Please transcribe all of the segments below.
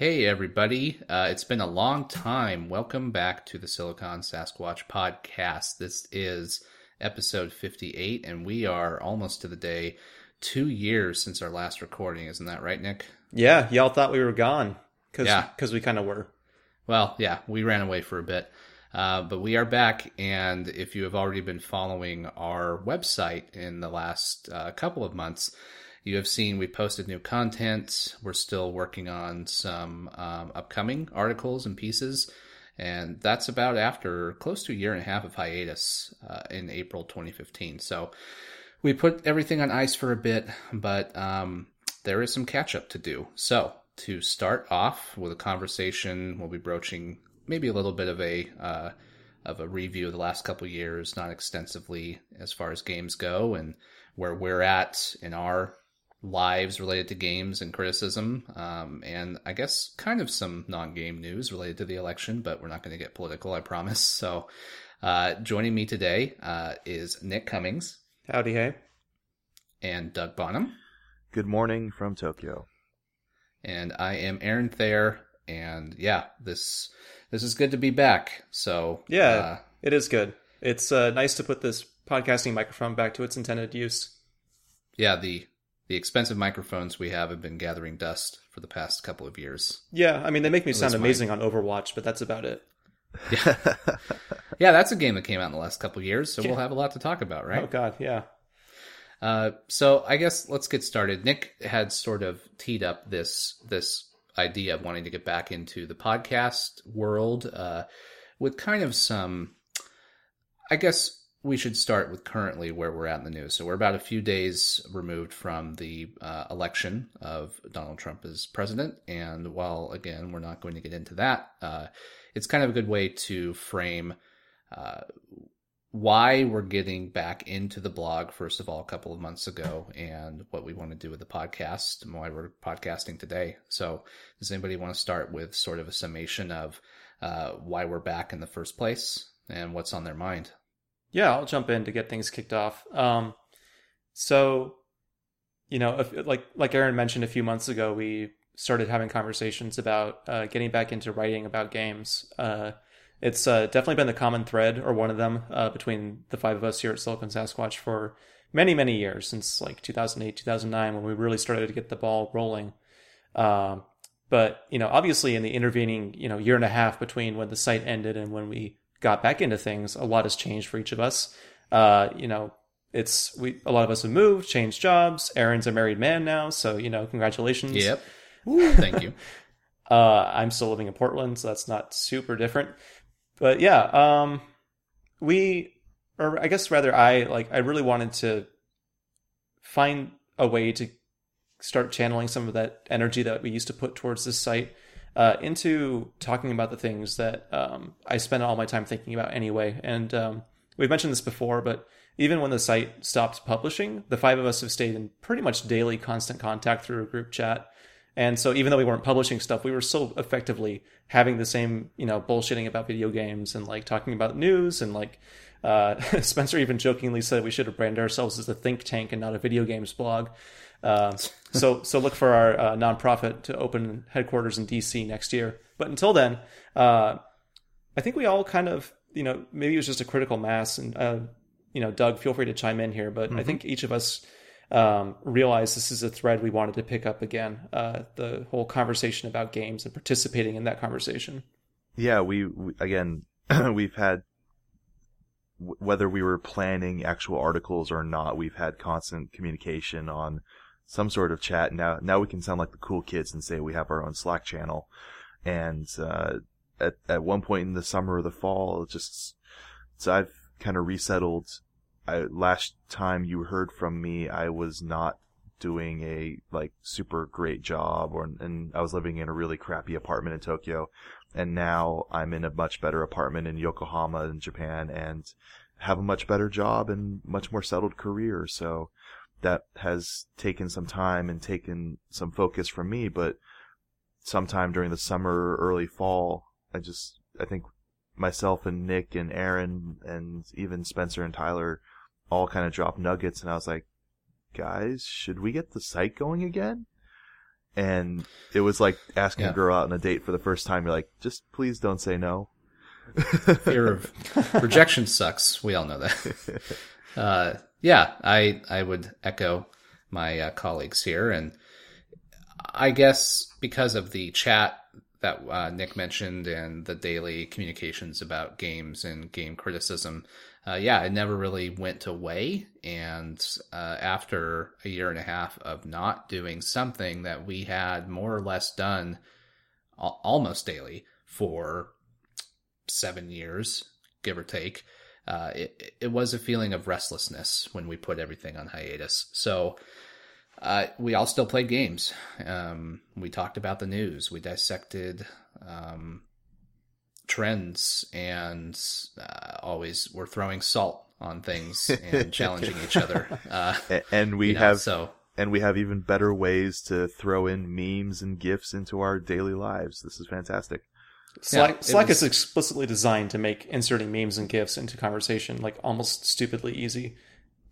Hey, everybody. Uh, it's been a long time. Welcome back to the Silicon Sasquatch podcast. This is episode 58, and we are almost to the day two years since our last recording. Isn't that right, Nick? Yeah, y'all thought we were gone. Cause, Yeah. Because we kind of were. Well, yeah, we ran away for a bit. Uh, but we are back, and if you have already been following our website in the last uh, couple of months, you have seen we posted new content. We're still working on some um, upcoming articles and pieces, and that's about after close to a year and a half of hiatus uh, in April 2015. So we put everything on ice for a bit, but um, there is some catch up to do. So to start off with a conversation, we'll be broaching maybe a little bit of a uh, of a review of the last couple years, not extensively as far as games go, and where we're at in our lives related to games and criticism, um, and I guess kind of some non-game news related to the election, but we're not going to get political, I promise. So, uh, joining me today uh, is Nick Cummings Howdy, hey. and Doug Bonham. Good morning from Tokyo. and I am Aaron Thayer. And yeah, this this is good to be back. So Yeah, uh, it is good. It's uh, nice to put this podcasting microphone back to its intended use. yeah, the the expensive microphones we have have been gathering dust for the past couple of years. Yeah, I mean, they make me At sound amazing on Overwatch, but that's about it. Yeah, yeah, that's a game that came out in the last couple of years, so Yeah. we'll have a lot to talk about, right? Oh. God, yeah. Uh, so I guess let's get started. Nick had sort of teed up this this idea of wanting to get back into the podcast world uh, with kind of some. I guess we should start with currently where we're at in the news. So we're about a few days removed from the uh, election of Donald Trump as president, and while again we're not going to get into that, uh, it's kind of a good way to frame. Uh, why we're getting back into the blog first of all a couple of months ago and what we want to do with the podcast and why we're podcasting today so does anybody want to start with sort of a summation of uh, why we're back in the first place and what's on their mind Yeah, I'll jump in to get things kicked off. Um, so, you know, if, like like Aaron mentioned a few months ago, we started having conversations about uh, getting back into writing about games. Uh, it's uh, definitely been the common thread, or one of them, uh, between the five of us here at Silicon Sasquatch for many, many years since like 2008, 2009, when we really started to get the ball rolling. Um, but you know, obviously, in the intervening you know year and a half between when the site ended and when we got back into things, a lot has changed for each of us. Uh, you know, it's we a lot of us have moved, changed jobs. Aaron's a married man now, so you know, congratulations. yep thank you Uh, I'm still living in Portland, so that's not super different. But yeah, um, we, or I guess rather, I like, I really wanted to find a way to start channeling some of that energy that we used to put towards this site uh, into talking about the things that um, I spend all my time thinking about anyway. And um, we've mentioned this before, but even when the site stopped publishing, the five of us have stayed in pretty much daily constant contact through a group chat. And so even though we weren't publishing stuff, we were still effectively having the same, you know, bullshitting about video games and like talking about news and like uh, Spencer even jokingly said we should have branded ourselves as a think tank and not a video games blog. Uh, so so look for our uh, nonprofit to open headquarters in DC next year. But until then, uh, I think we all kind of, you know, maybe it was just a critical mass. And uh, you know, Doug, feel free to chime in here. But I think each of us um, realized this is a thread we wanted to pick up again. Uh, the whole conversation about games and participating in that conversation. Yeah, we, we again, we've had whether we were planning actual articles or not, we've had constant communication on some sort of chat. Now, now we can sound like the cool kids and say we have our own Slack channel. And uh, at at one point in the summer or the fall, it just so I've kind of resettled. I, last time you heard from me, I was not doing a like super great job, or and I was living in a really crappy apartment in Tokyo, and now I'm in a much better apartment in Yokohama in Japan, and have a much better job and much more settled career. So that has taken some time and taken some focus from me, but sometime during the summer, early fall, I just, I think myself and Nick and Aaron and even Spencer and Tyler all kind of dropped nuggets and I was like, guys, should we get the site going again? and it was like asking Yeah. a girl out on a date for the first time. You're like, just please don't say no. Fear of rejection sucks. We all know that. Uh, yeah, I I would echo my uh, colleagues here, and I guess because of the chat that uh, Nick mentioned and the daily communications about games and game criticism, uh, yeah, it never really went away. And uh, after a year and a half of not doing something that we had more or less done almost daily for seven years, give or take, uh, it, it was a feeling of restlessness when we put everything on hiatus. So uh, we all still played games. Um, we talked about the news. We dissected um, trends and uh, always were throwing salt on things and challenging each other. Uh, And we you know, have so and we have even better ways to throw in memes and gifs into our daily lives. This is fantastic. Slack, it Slack was- is explicitly designed to make inserting memes and gifs into conversation like almost stupidly easy.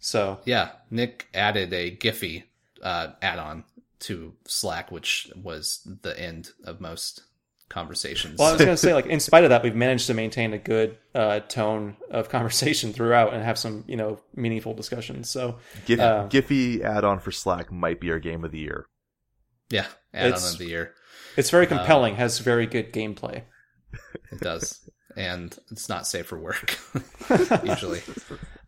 So Yeah, Nick added a Giphy uh, add-on to Slack, which was the end of most conversations. Well, I was going to say, like, in spite of that, we've managed to maintain a good uh, tone of conversation throughout and have some, you know, meaningful discussions. So, Gif- Uh, Giphy add-on for Slack might be our game of the year. yeah, add-on It's- of the year. It's very compelling, has very good gameplay. It does, and it's not safe for work usually.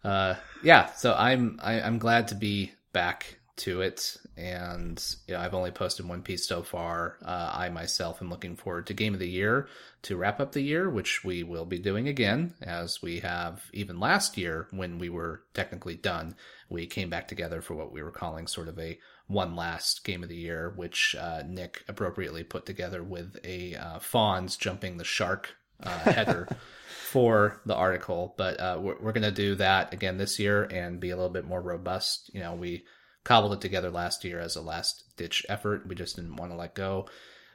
Uh, yeah, so I'm I, I'm glad to be back to it, and you know I've only posted one piece so far. Uh, I myself am looking forward to Game of the Year to wrap up the year, which we will be doing again, as we have even last year when we were technically done. We came back together for what we were calling sort of a one last game of the year, which uh, Nick appropriately put together with a uh, Fonz jumping the shark uh, header for the article. But uh, we're, we're going to do that again this year and be a little bit more robust. You know, we cobbled it together last year as a last ditch effort. We just didn't want to let go.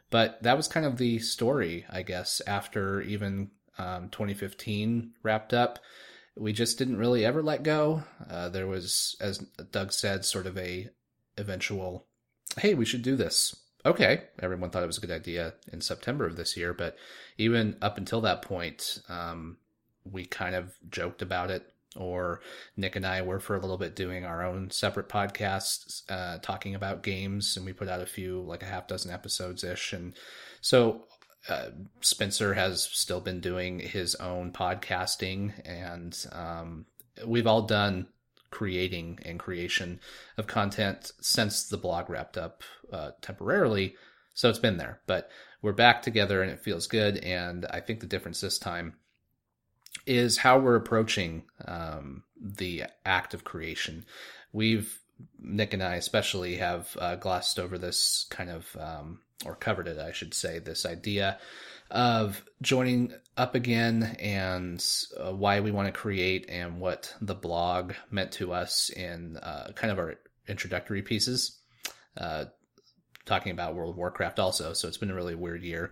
But that was kind of the story, I guess, after even um, 2015 wrapped up. We just didn't really ever let go. Uh, there was, as Doug said, sort of a eventual, hey, we should do this. Okay, everyone thought it was a good idea in September of this year, but even up until that point, um, we kind of joked about it, or Nick and I were for a little bit doing our own separate podcasts, uh, talking about games, and we put out a few, like a half dozen episodes ish. And so uh, Spencer has still been doing his own podcasting, and um, we've all done creating and creation of content since the blog wrapped up uh, temporarily. So it's been there, but we're back together and it feels good. And I think the difference this time is how we're approaching um, the act of creation. We've Nick and I especially have uh, glossed over this kind of, um, or covered it, I should say, this idea of joining up again and uh, why we want to create and what the blog meant to us in uh, kind of our introductory pieces. Uh, talking about World of Warcraft also, so it's been a really weird year.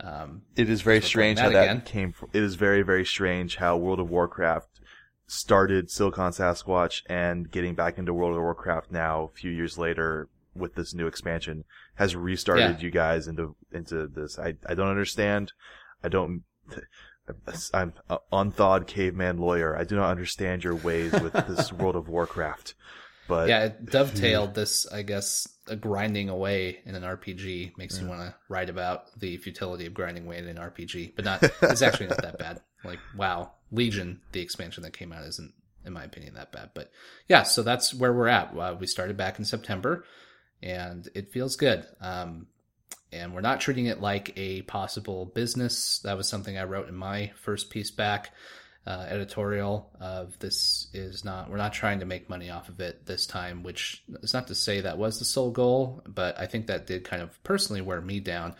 Um, It is very strange playing how that that again. came from. It is very, very strange how World of Warcraft started Silicon Sasquatch and getting back into World of Warcraft now, a few years later, with this new expansion, has restarted Yeah. you guys into into this. I I don't understand. I don't. I'm an unthawed caveman lawyer. I do not understand your ways with this World of Warcraft. But yeah, it dovetailed this, I guess, uh, grinding away in an RPG makes you want to write about the futility of grinding away in an RPG, but not. It's actually not that bad. Like, wow, Legion, the expansion that came out, isn't, in my opinion, that bad. But yeah, so that's where we're at. Uh, we started back in September, and it feels good. Um, and we're not treating it like a possible business. That was something I wrote in my first piece back uh, editorial of this is not we're not trying to make money off of it this time which is not to say that was the sole goal but i think that did kind of personally wear me down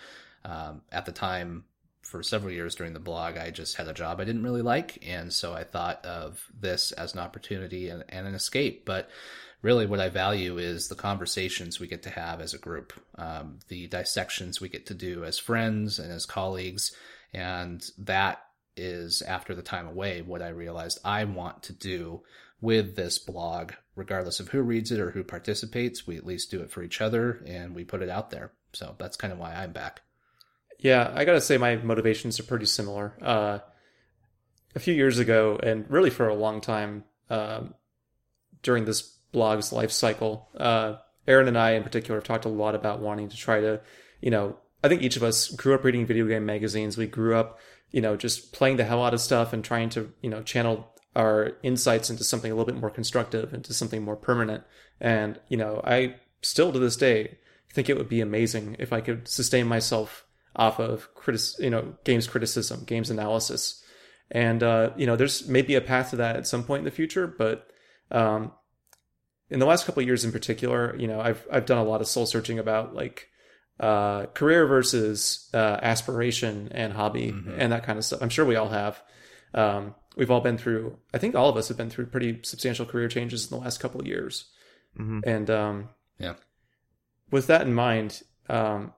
um, at the time for several years during the blog i just had a job i didn't really like and so i thought of this as an opportunity and, and an escape but really what i value is the conversations we get to have as a group um, the dissections we get to do as friends and as colleagues and that is after the time away what I realized I want to do with this blog, regardless of who reads it or who participates. We at least do it for each other and we put it out there. So that's kind of why I'm back. Yeah, I gotta say my motivations are pretty similar. Uh, a few years ago, and really for a long time um, during this blog's life cycle, uh, Aaron and I in particular have talked a lot about wanting to try to, you know, I think each of us grew up reading video game magazines. We grew up, you know, just playing the hell out of stuff and trying to, you know, channel our insights into something a little bit more constructive, into something more permanent. And, you know, I still to this day think it would be amazing if I could sustain myself off of critic, you know, games criticism, games analysis. And, uh, you know, there's maybe a path to that at some point in the future, but, um, in the last couple of years in particular, you know, I've, I've done a lot of soul searching about like, uh, career versus, uh, aspiration and hobby mm-hmm. and that kind of stuff. I'm sure we all have. Um, we've all been through, I think all of us have been through pretty substantial career changes in the last couple of years. Mm-hmm. And, um, yeah, with that in mind, um,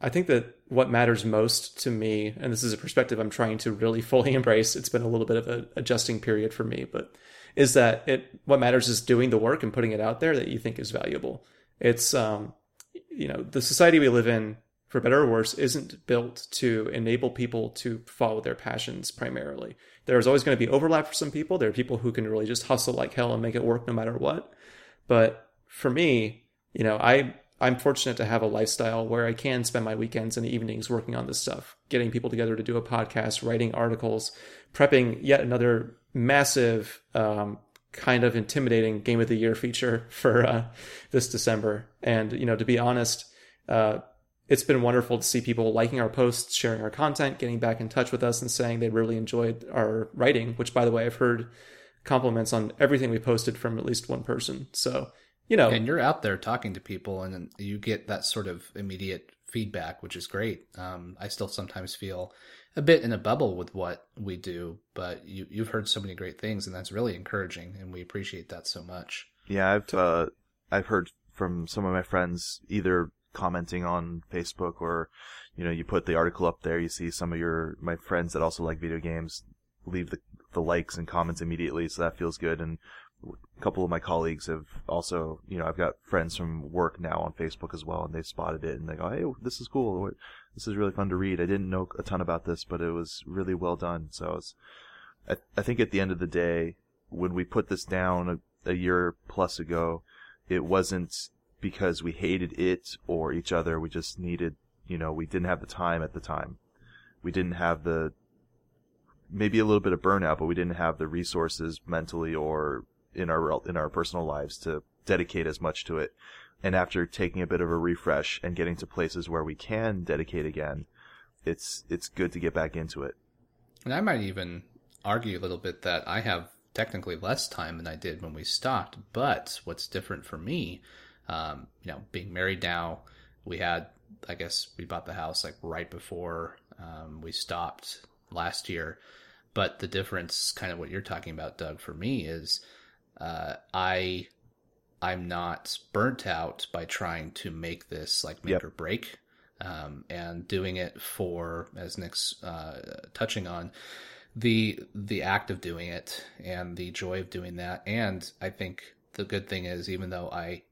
I think that what matters most to me, and this is a perspective I'm trying to really fully embrace. It's been a little bit of an adjusting period for me, but is that it? What matters is doing the work and putting it out there that you think is valuable. It's, um, you know, the society we live in, for better or worse, isn't built to enable people to follow their passions primarily. There's always going to be overlap for some people. There are people who can really just hustle like hell and make it work no matter what. But for me, you know, I I'm fortunate to have a lifestyle where I can spend my weekends and evenings working on this stuff, getting people together to do a podcast, writing articles, prepping yet another massive, um, kind of intimidating game of the year feature for uh, this December. And you know, to be honest, uh, it's been wonderful to see people liking our posts, sharing our content, getting back in touch with us, and saying they really enjoyed our writing. Which, by the way, I've heard compliments on everything we posted from at least one person. So you know, and you're out there talking to people, and you get that sort of immediate feedback, which is great. Um, I still sometimes feel a bit in a bubble with what we do, but you you've heard so many great things, and that's really encouraging, and we appreciate that so much. Yeah, I've uh, I've heard from some of my friends either commenting on Facebook or you know you put the article up there, you see some of your my friends that also like video games leave the the likes and comments immediately, so that feels good. And a couple of my colleagues have also, you know, I've got friends from work now on Facebook as well, and they've spotted it and they go, "Hey, this is cool. This is really fun to read. I didn't know a ton about this, but it was really well done." So, was, I, I think at the end of the day, when we put this down a, a year plus ago, it wasn't because we hated it or each other. We just needed, you know, we didn't have the time at the time. We didn't have the maybe a little bit of burnout, but we didn't have the resources mentally or in our in our personal lives to dedicate as much to it. And after taking a bit of a refresh and getting to places where we can dedicate again, it's it's good to get back into it. And I might even argue a little bit that I have technically less time than I did when we stopped. But what's different for me, um, you know, being married now, we had, I guess, we bought the house like right before um, we stopped last year. But the difference, kind of what you're talking about, Doug, for me is uh, I I'm not burnt out by trying to make this like make yep. or break, um, and doing it for as Nick's uh, touching on the the act of doing it and the joy of doing that. And I think the good thing is, even though I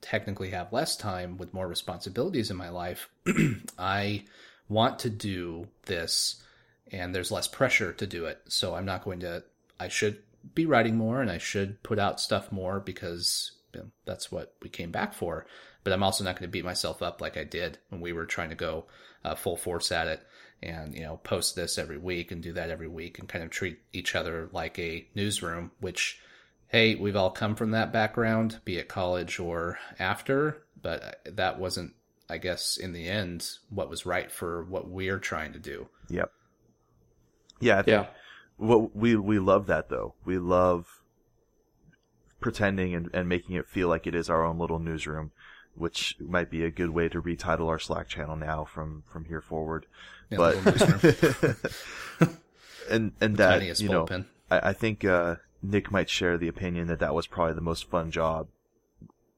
technically have less time with more responsibilities in my life, I want to do this, and there's less pressure to do it. So I'm not going to. I should be writing more and I should put out stuff more because you know, that's what we came back for. But I'm also not going to beat myself up like I did when we were trying to go uh, full force at it and you know post this every week and do that every week and kind of treat each other like a newsroom. Which, hey, we've all come from that background, be it college or after. But that wasn't, I guess, in the end, what was right for what we're trying to do. Yep. Yeah. Think- yeah what we we love that though. We love pretending and, and making it feel like it is our own little newsroom, which might be a good way to retitle our Slack channel now from from here forward. Yeah, but and and the that you know, I, I think uh, Nick might share the opinion that that was probably the most fun job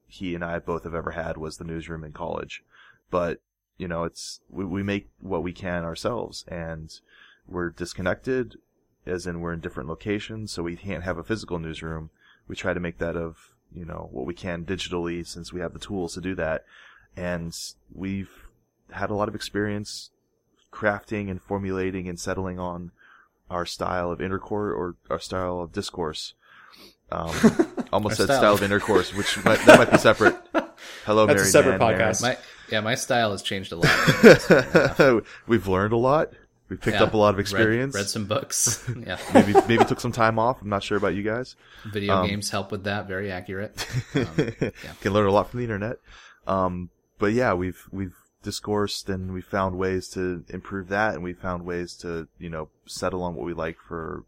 he and I both have ever had was the newsroom in college. But you know, it's we, we make what we can ourselves, and we're disconnected as in we're in different locations, so we can't have a physical newsroom. We try to make that of, you know, what we can digitally since we have the tools to do that. And we've had a lot of experience crafting and formulating and settling on our style of intercourse or our style of discourse. Um, almost Our said style. style of intercourse, which might, that might be separate. Hello, That's a Mary separate Nan, podcast. My yeah, my style has changed a lot. We've learned a lot. We've picked Yeah. up a lot of experience. Read, some books. Yeah, maybe maybe took some time off. I'm not sure about you guys. video Um, games help with that. Very accurate. Um, Can learn a lot from the internet. Um, but yeah, we've we've discoursed and we found ways to improve that, and we found ways to you know settle on what we like for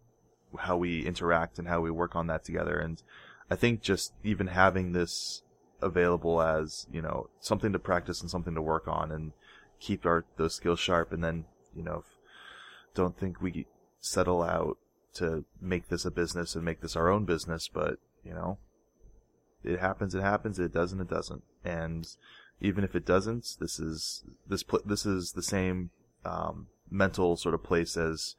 how we interact and how we work on that together. And I think just even having this available as you know something to practice and something to work on and keep our those skills sharp, and then you know don't think we settle out to make this a business and make this our own business, but you know it happens, it happens. It doesn't, it doesn't. And even if it doesn't, this is this pl- this is the same um, mental sort of place as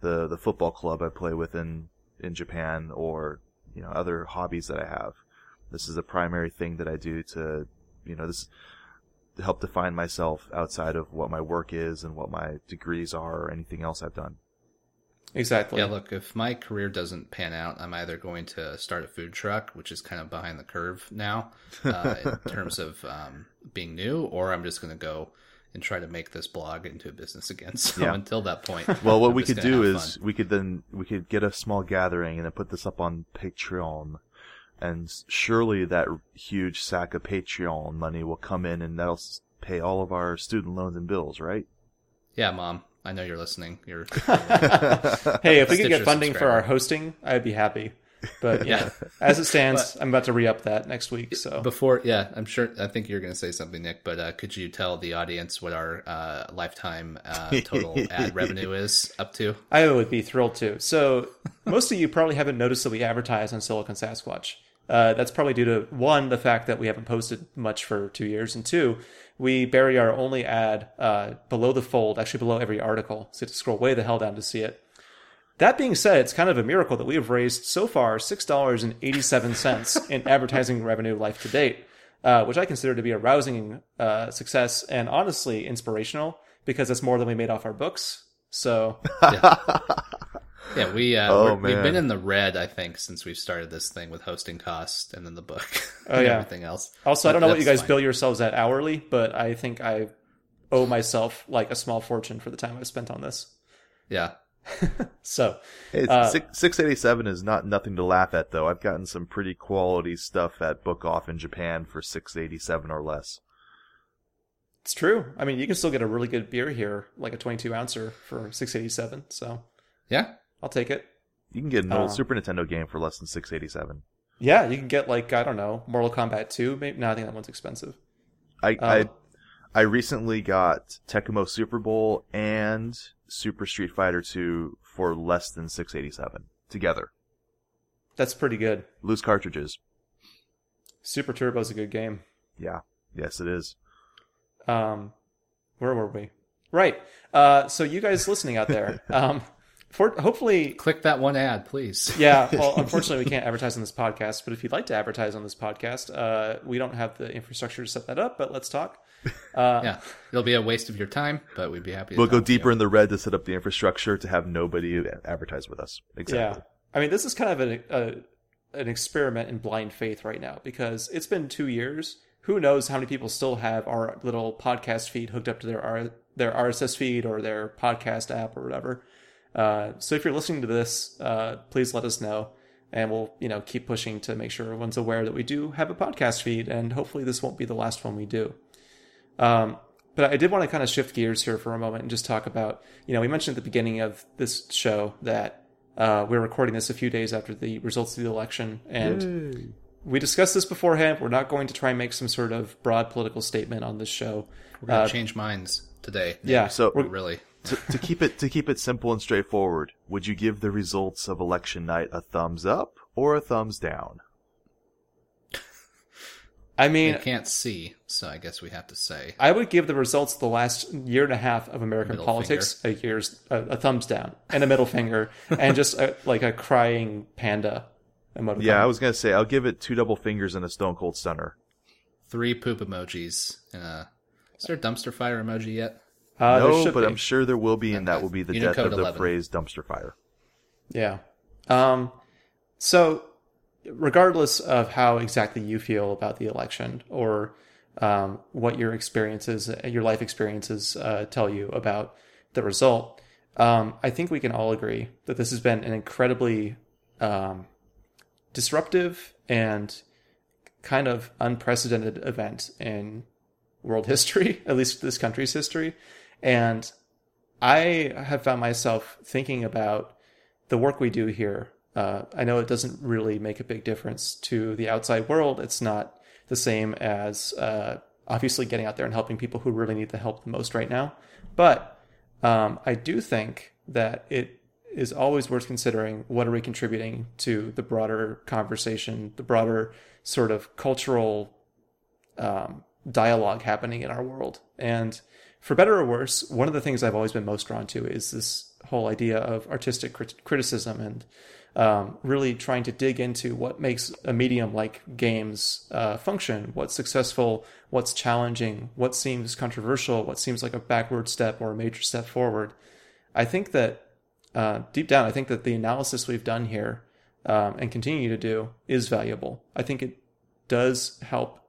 the the football club I play with in in Japan or you know other hobbies that I have. This is a primary thing that I do to you know this help define myself outside of what my work is and what my degrees are or anything else I've done. Exactly. Yeah, look, if my career doesn't pan out, I'm either going to start a food truck, which is kind of behind the curve now uh, in terms of um, being new, or I'm just going to go and try to make this blog into a business again. So Yeah. until that point, Well, what I'm we could do is fun. we could then we could get a small gathering and then put this up on Patreon, and surely that huge sack of Patreon money will come in and that'll pay all of our student loans and bills, right? yeah, mom, I know you're listening. You're Hey, if we could get funding for our hosting, I'd be happy. But yeah, Yeah. as it stands, I'm about to re up that next week. So before. Yeah, I'm sure. I think you're going to say something, Nick. But uh, could you tell the audience what our uh, lifetime uh, total ad revenue is up to? I would be thrilled to. So most of you probably haven't noticed that we advertise on Silicon Sasquatch. Uh, that's probably due to one, the fact that we haven't posted much for two years, and two, we bury our only ad uh, below the fold, actually below every article, so you have to scroll way the hell down to see it. That being said, it's kind of a miracle that we have raised so far six dollars and eighty-seven cents in advertising revenue life to date, uh, which I consider to be a rousing uh, success and honestly inspirational because that's more than we made off our books. So Yeah, we uh, Oh, we're, we've been in the red, I think, since we've started this thing with hosting costs and then the book Oh, and yeah. everything else. Also, I don't know what you guys fine. bill yourselves at hourly, but I think I owe myself like a small fortune for the time I've spent on this. Yeah, So, Hey, Uh, six six eighty seven is not nothing to laugh at though. I've gotten some pretty quality stuff at Book Off in Japan for six eighty seven or less. it's true. I mean, you can still get a really good beer here, like a 22 ouncer for 687. So, yeah. I'll take it. You can get an old Uh, Super Nintendo game for less than six eighty seven. Yeah, you can get like I don't know, Mortal Kombat 2. Maybe no, I think that one's expensive. I Oh. I I recently got Tecmo Super Bowl and Super Street Fighter 2 for less than 687 together. That's pretty good. Loose cartridges. Super Turbo's a good game. Yeah. Yes, it is. Um, where were we? Right. Uh, so you guys listening out there, um, for hopefully Click that one ad, please. yeah, well, unfortunately, we can't advertise on this podcast. But if you'd like to advertise on this podcast, uh, we don't have the infrastructure to set that up. But let's talk. Uh, Yeah, it'll be a waste of your time, but we'd be happy. To We'll go talk you. deeper in the red to set up the infrastructure to have nobody advertise with us. Exactly. Yeah, I mean, this is kind of an a, an experiment in blind faith right now because it's been two years. Who knows how many people still have our little podcast feed hooked up to their R, their RSS feed or their podcast app or whatever. Uh, so if you're listening to this, uh, please let us know, and we'll you know keep pushing to make sure everyone's aware that we do have a podcast feed, and hopefully this won't be the last one we do. Um, but I did want to kind of shift gears here for a moment and just talk about, you know, we mentioned at the beginning of this show that uh, we're recording this a few days after the results of the election, and we discussed this beforehand. We're not going to try and make some sort of broad political statement on this show. We're gonna Uh, change minds today. Yeah, So- we're- really. To, to keep it to keep it simple and straightforward, would you give the results of election night a thumbs up or a thumbs down? I You mean, can't see, so I guess we have to say. I would give the results of the last year and a half of American Middle politics a year's a, a thumbs down and a middle finger and just a, like a crying panda emoticon. Yeah, I was gonna say I'll give it two double fingers and a stone cold stunner. Three poop emojis and a Is there a dumpster fire emoji yet? Uh, no, but be. I'm sure there will be, and that will be the Unicode death of the phrase dumpster fire. Yeah. Um, so, regardless of how exactly you feel about the election or um, what your experiences, your life experiences uh, tell you about the result, um, I think we can all agree that this has been an incredibly um, disruptive and kind of unprecedented event in world history, at least this country's history. And I have found myself thinking about the work we do here. Uh, I know it doesn't really make a big difference to the outside world. It's not the same as uh, obviously getting out there and helping people who really need the help the most right now. But um, I do think that it is always worth considering what are we contributing to the broader conversation, the broader sort of cultural um, dialogue happening in our world. And for better or worse, one of the things I've always been most drawn to is this whole idea of artistic crit- criticism and um, really trying to dig into what makes a medium like games uh, function, what's successful, what's challenging, what seems controversial, what seems like a backward step or a major step forward. I think that uh, deep down, I think that the analysis we've done here um, and continue to do is valuable. I think it does help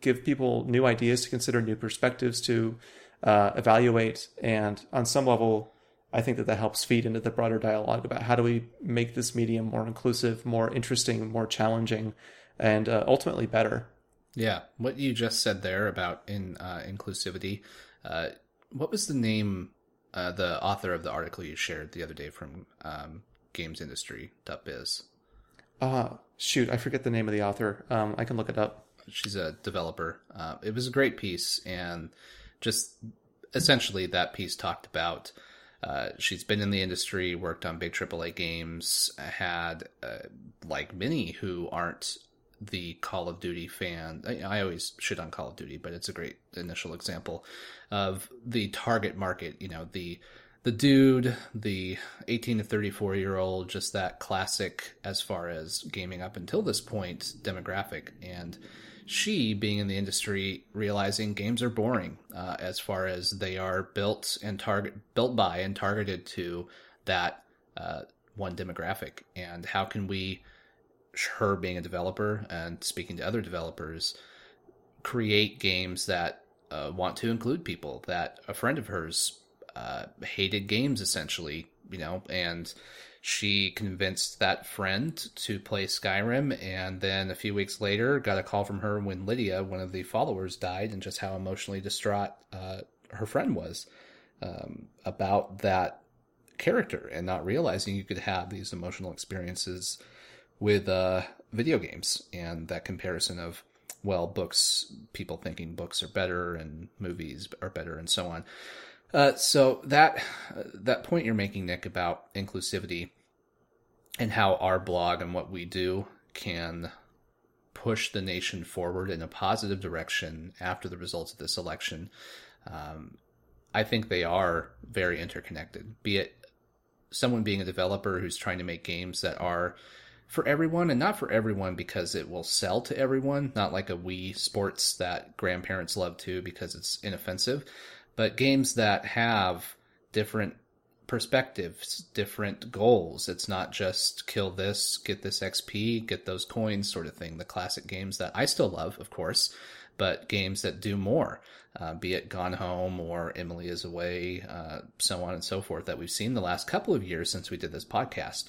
give people new ideas to consider, new perspectives to uh, evaluate, and on some level, I think that that helps feed into the broader dialogue about how do we make this medium more inclusive, more interesting, more challenging, and uh, ultimately better. Yeah, what you just said there about in uh, inclusivity. Uh, what was the name? Uh, the author of the article you shared the other day from um, GamesIndustry.biz. Uh, shoot, I forget the name of the author. Um, I can look it up. She's a developer. Uh, it was a great piece, and just essentially that piece talked about. Uh, she's been in the industry, worked on big AAA games, had uh, like many who aren't the Call of Duty fan. I, I always shit on Call of Duty, but it's a great initial example of the target market. You know, the the dude, the 18 to 34 year old, just that classic as far as gaming up until this point demographic. And she, being in the industry, realizing games are boring uh, as far as they are built and target built by and targeted to that uh, one demographic. And how can we, her being a developer and speaking to other developers, create games that uh, want to include people that a friend of hers uh, hated games essentially, you know, and she convinced that friend to play Skyrim, and then a few weeks later, got a call from her when Lydia, one of the followers, died, and just how emotionally distraught uh, her friend was um, about that character, and not realizing you could have these emotional experiences with uh, video games, and that comparison of well, books, people thinking books are better and movies are better, and so on. Uh, so that uh, that point you're making, Nick, about inclusivity and how our blog and what we do can push the nation forward in a positive direction after the results of this election, um, I think they are very interconnected. Be it someone being a developer who's trying to make games that are for everyone and not for everyone because it will sell to everyone, not like a Wii Sports that grandparents love to because it's inoffensive, but games that have different perspectives, different goals. It's not just kill this, get this XP, get those coins sort of thing. The classic games that I still love, of course, but games that do more, uh, be it Gone Home or Emily is Away, uh, so on and so forth, that we've seen the last couple of years since we did this podcast.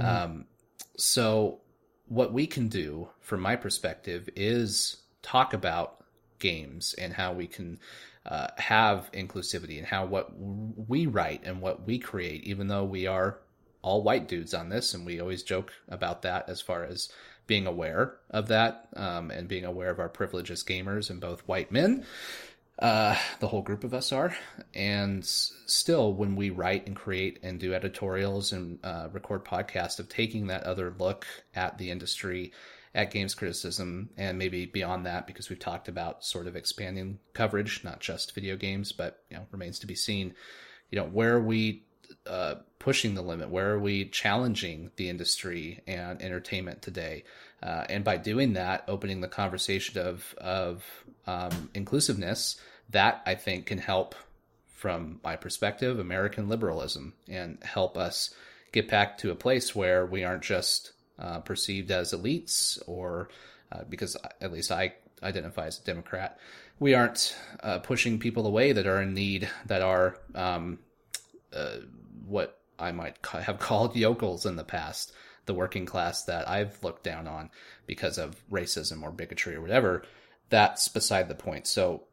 Um, so, what we can do, from my perspective, is talk about games and how we can uh, have inclusivity and how what we write and what we create, even though we are all white dudes on this, and we always joke about that as far as being aware of that um, and being aware of our privilege as gamers and both white men. Uh, the whole group of us are. And still, when we write and create and do editorials and uh, record podcasts of taking that other look at the industry, at games criticism, and maybe beyond that, because we've talked about sort of expanding coverage, not just video games, but you know, remains to be seen. You know, where are we uh, pushing the limit? Where are we challenging the industry and entertainment today? Uh, and by doing that, opening the conversation of of um, inclusiveness, that I think can help from my perspective, American liberalism and help us get back to a place where we aren't just uh, perceived as elites or uh, because at least I identify as a Democrat, we aren't uh, pushing people away that are in need, that are um, uh, what I might ca- have called yokels in the past, the working class that I've looked down on because of racism or bigotry or whatever. That's beside the point. So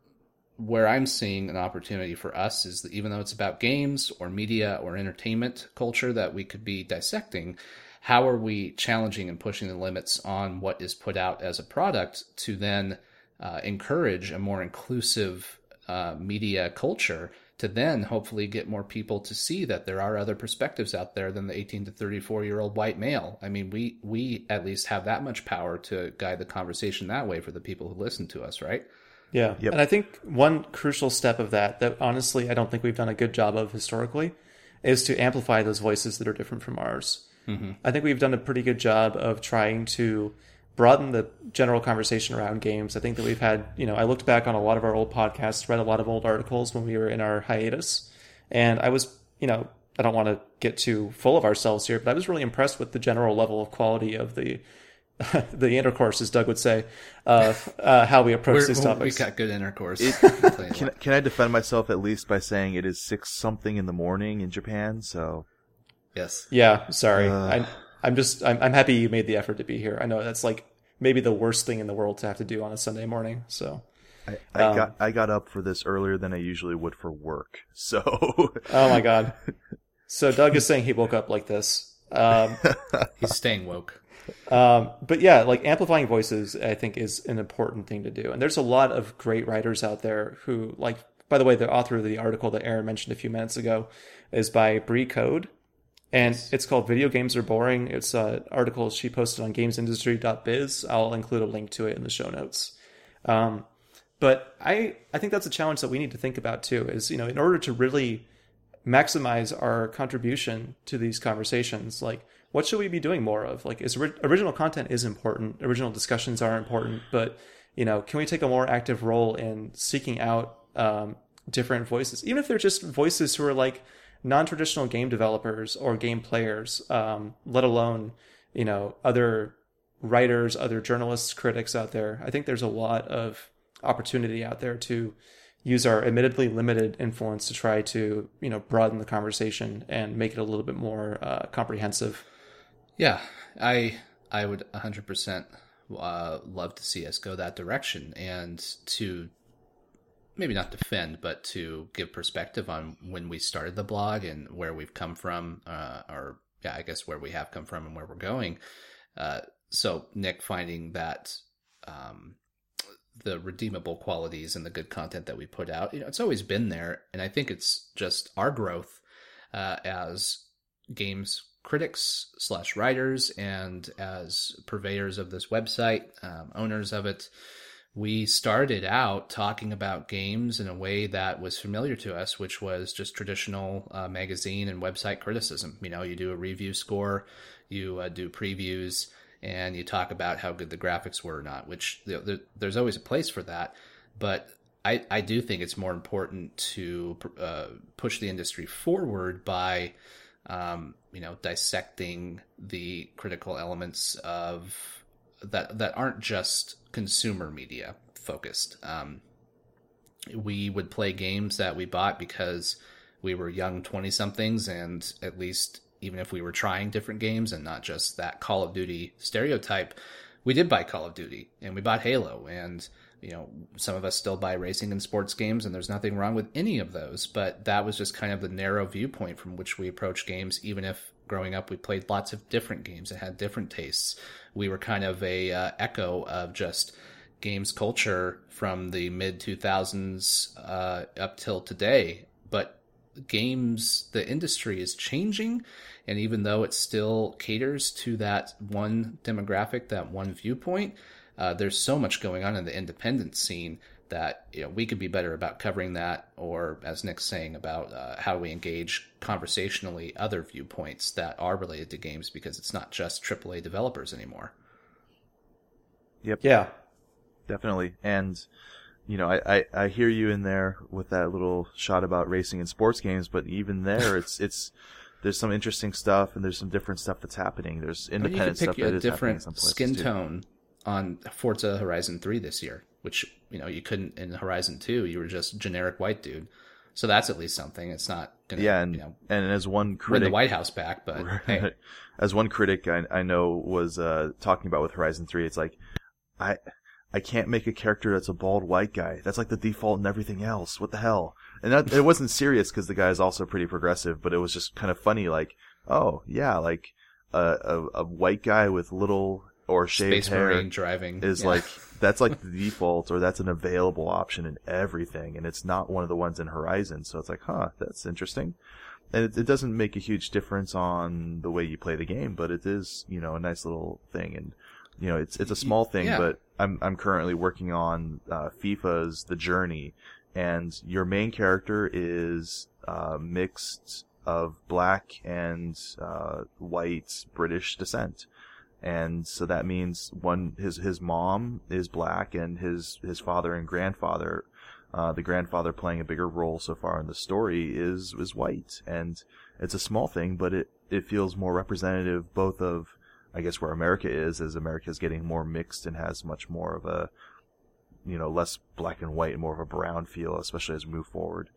where I'm seeing an opportunity for us is that even though it's about games or media or entertainment culture that we could be dissecting, how are we challenging and pushing the limits on what is put out as a product to then uh, encourage a more inclusive uh, media culture to then hopefully get more people to see that there are other perspectives out there than the 18 to 34 year old white male. I mean, we we at least have that much power to guide the conversation that way for the people who listen to us, right? Yeah. Yep. And I think one crucial step of that, that honestly I don't think we've done a good job of historically, is to amplify those voices that are different from ours. Mm-hmm. I think we've done a pretty good job of trying to broaden the general conversation around games. I think that we've had, you know, I looked back on a lot of our old podcasts, read a lot of old articles when we were in our hiatus, and I was, you know, I don't want to get too full of ourselves here, but I was really impressed with the general level of quality of the the intercourse, as Doug would say, uh, uh, how we approach We're, these topics. We got good intercourse. It, can, can I defend myself at least by saying it is six something in the morning in Japan? So, yes, yeah. Sorry, uh, I'm, I'm just I'm, I'm happy you made the effort to be here. I know that's like maybe the worst thing in the world to have to do on a Sunday morning. So. I, I um, got I got up for this earlier than I usually would for work. So Oh my god. So Doug is saying he woke up like this. Um, He's staying woke. Um, but yeah, like amplifying voices, I think is an important thing to do. And there's a lot of great writers out there who, like, by the way, the author of the article that Aaron mentioned a few minutes ago is by Brie Code. And yes. it's called Video Games Are Boring. It's an article she posted on gamesindustry.biz. I'll include a link to it in the show notes. Um, but I, I think that's a challenge that we need to think about too, is, you know, in order to really maximize our contribution to these conversations, like what should we be doing more of? Like, is original content is important, original discussions are important, but you know, can we take a more active role in seeking out um, different voices, even if they're just voices who are like non-traditional game developers or game players, um, let alone you know other writers, other journalists, critics out there. I think there's a lot of opportunity out there to use our admittedly limited influence to try to you know broaden the conversation and make it a little bit more uh, comprehensive yeah, I I would 100% uh, love to see us go that direction and to maybe not defend, but to give perspective on when we started the blog and where we've come from, uh, or yeah, I guess where we have come from and where we're going. Uh, so Nick finding that um, the redeemable qualities and the good content that we put out, you know, it's always been there, and I think it's just our growth uh, as games critics slash writers and as purveyors of this website, um, owners of it, we started out talking about games in a way that was familiar to us, which was just traditional uh, magazine and website criticism. You know, you do a review score, you uh, do previews, and you talk about how good the graphics were or not, which there's always a place for that. But I, I do think it's more important to uh, push the industry forward by um, you know, dissecting the critical elements of that that aren't just consumer media focused. Um, we would play games that we bought because we were young 20 somethings and at least even if we were trying different games and not just that Call of Duty stereotype, we did buy Call of Duty and we bought Halo and you know, some of us still buy racing and sports games, and there's nothing wrong with any of those. But that was just kind of the narrow viewpoint from which we approach games. Even if growing up we played lots of different games and had different tastes, we were kind of a uh, echo of just games culture from the mid 2000s uh, up till today. But games, the industry is changing. And even though it still caters to that one demographic, that one viewpoint, uh, there's so much going on in the independent scene that you know we could be better about covering that, or as Nick's saying about uh, how we engage conversationally other viewpoints that are related to games because it's not just AAA developers anymore. Yep. Yeah. Definitely, and you know, I, I, I hear you in there with that little shot about racing and sports games, but even there, it's it's there's some interesting stuff and there's some different stuff that's happening. There's Well, you independent could stuff pick that a is happening in different some places skin too. tone on Forza Horizon 3 this year, which you know you couldn't in Horizon 2. You were just generic white dude. So that's at least something. It's not gonna Yeah, and you know and as one win critic, the White House back, but hey, as one critic I, I know was uh, talking about with Horizon Three, it's like I I can't make a character that's a bald white guy. That's like the default in everything else. What the hell? And that, it wasn't serious because the guy is also pretty progressive, but it was just kind of funny. Like, oh yeah, like a a, a white guy with little or shaved Space hair Marine driving is yeah. like that's like the default or that's an available option in everything and it's not one of the ones in horizon so it's like huh that's interesting and it, it doesn't make a huge difference on the way you play the game but it is you know a nice little thing and you know it's it's a small thing Yeah. but i'm i'm currently working on uh, fifa's the journey and your main character is uh, mixed of black and uh, white british descent and so that means one his his mom is black and his his father and grandfather uh, the grandfather playing a bigger role so far in the story is is white. And it's a small thing but it it feels more representative both of I guess where America is as America is getting more mixed and has much more of a you know less black and white and more of a brown feel especially as we move forward.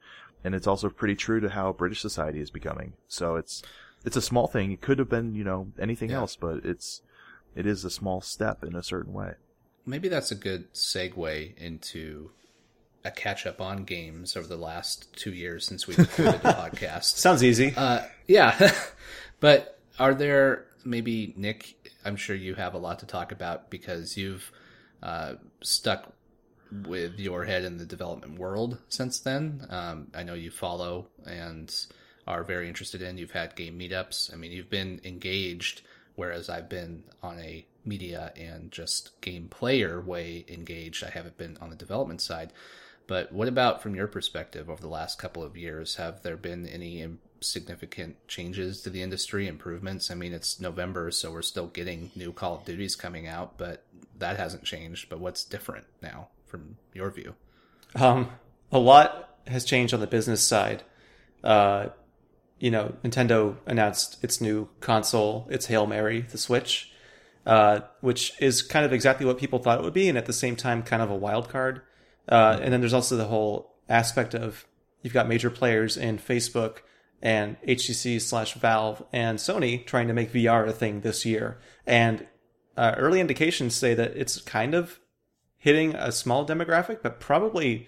And it's also pretty true to how British society is becoming. So it's it's a small thing. It could have been you know anything Yeah. else but it's it is a small step in a certain way. maybe that's a good segue into a catch up on games over the last two years since we recorded the podcast. Sounds easy. Uh, yeah, but are there maybe Nick? I'm sure you have a lot to talk about because you've uh, stuck with your head in the development world since then. Um, I know you follow and are very interested in. You've had game meetups. I mean, you've been engaged, whereas I've been on a media and just game player way engaged. I haven't been on the development side. But what about from your perspective over the last couple of years? Have there been any significant changes to the industry, improvements? I mean, it's November, so we're still getting new Call of Duties coming out, but that hasn't changed. But what's different now from your view? Um, a lot has changed on the business side. Uh, you know, Nintendo announced its new console, its Hail Mary, the Switch, uh, which is kind of exactly what people thought it would be, and at the same time, kind of a wild card. Uh, and then there's also the whole aspect of you've got major players in Facebook and HTC slash Valve and Sony trying to make VR a thing this year. And uh, early indications say that it's kind of hitting a small demographic, but probably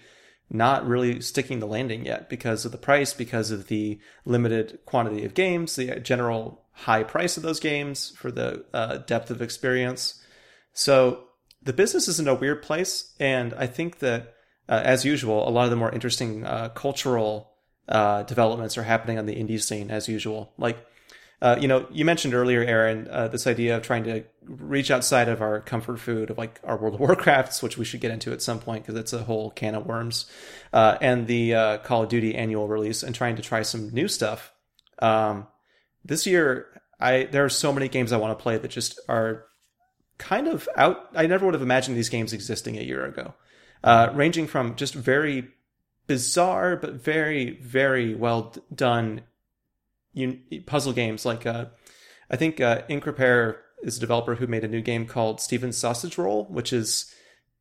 not really sticking the landing yet because of the price, because of the limited quantity of games, the general high price of those games for the uh, depth of experience. So the business is in a weird place, and I think that, uh, as usual, a lot of the more interesting uh, cultural uh, developments are happening on the indie scene as usual. Like, uh, you know, you mentioned earlier, Aaron, uh, this idea of trying to reach outside of our comfort food of like our World of Warcrafts, which we should get into at some point because it's a whole can of worms, uh, and the uh, Call of Duty annual release, and trying to try some new stuff. Um, this year, I there are so many games I want to play that just are kind of out. I never would have imagined these games existing a year ago, uh, ranging from just very bizarre but very very well done un- puzzle games like uh, I think uh, Increpare is a developer who made a new game called Stephen's Sausage Roll, which is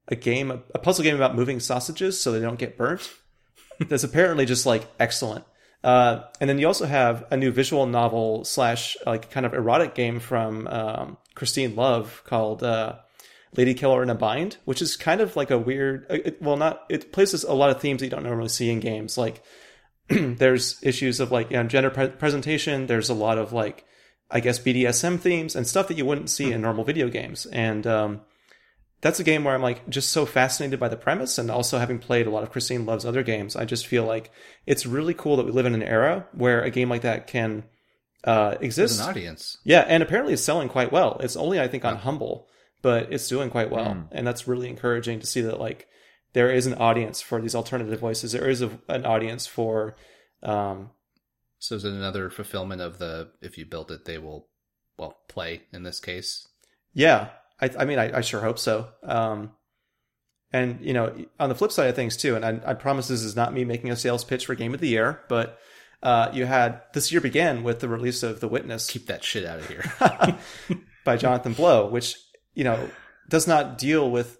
a game, a puzzle game about moving sausages so they don't get burnt. That's apparently just like excellent. Uh, and then you also have a new visual novel slash like kind of erotic game from um, Christine Love called uh, Lady Killer in a Bind, which is kind of like a weird. uh, It, well, not it places a lot of themes that you don't normally see in games. Like there's issues of like you know, gender pre- presentation. There's a lot of like I guess BDSM themes and stuff that you wouldn't see in normal video games. And um, that's a game where I'm like just so fascinated by the premise, and also having played a lot of Christine Love's other games, I just feel like it's really cool that we live in an era where a game like that can uh, There's exist. an audience. Yeah, and apparently it's selling quite well. It's only I think on Humble, but it's doing quite well, and that's really encouraging to see that like there is an audience for these alternative voices. There is a, an audience for um, So is it another fulfillment of the if you build it, they will well play in this case? Yeah, I, I mean, I, I sure hope so. Um, And you know, on the flip side of things too, and I, I promise this is not me making a sales pitch for Game of the Year, but uh, you had this year began with the release of The Witness Keep that shit out of here. by Jonathan Blow, which you know does not deal with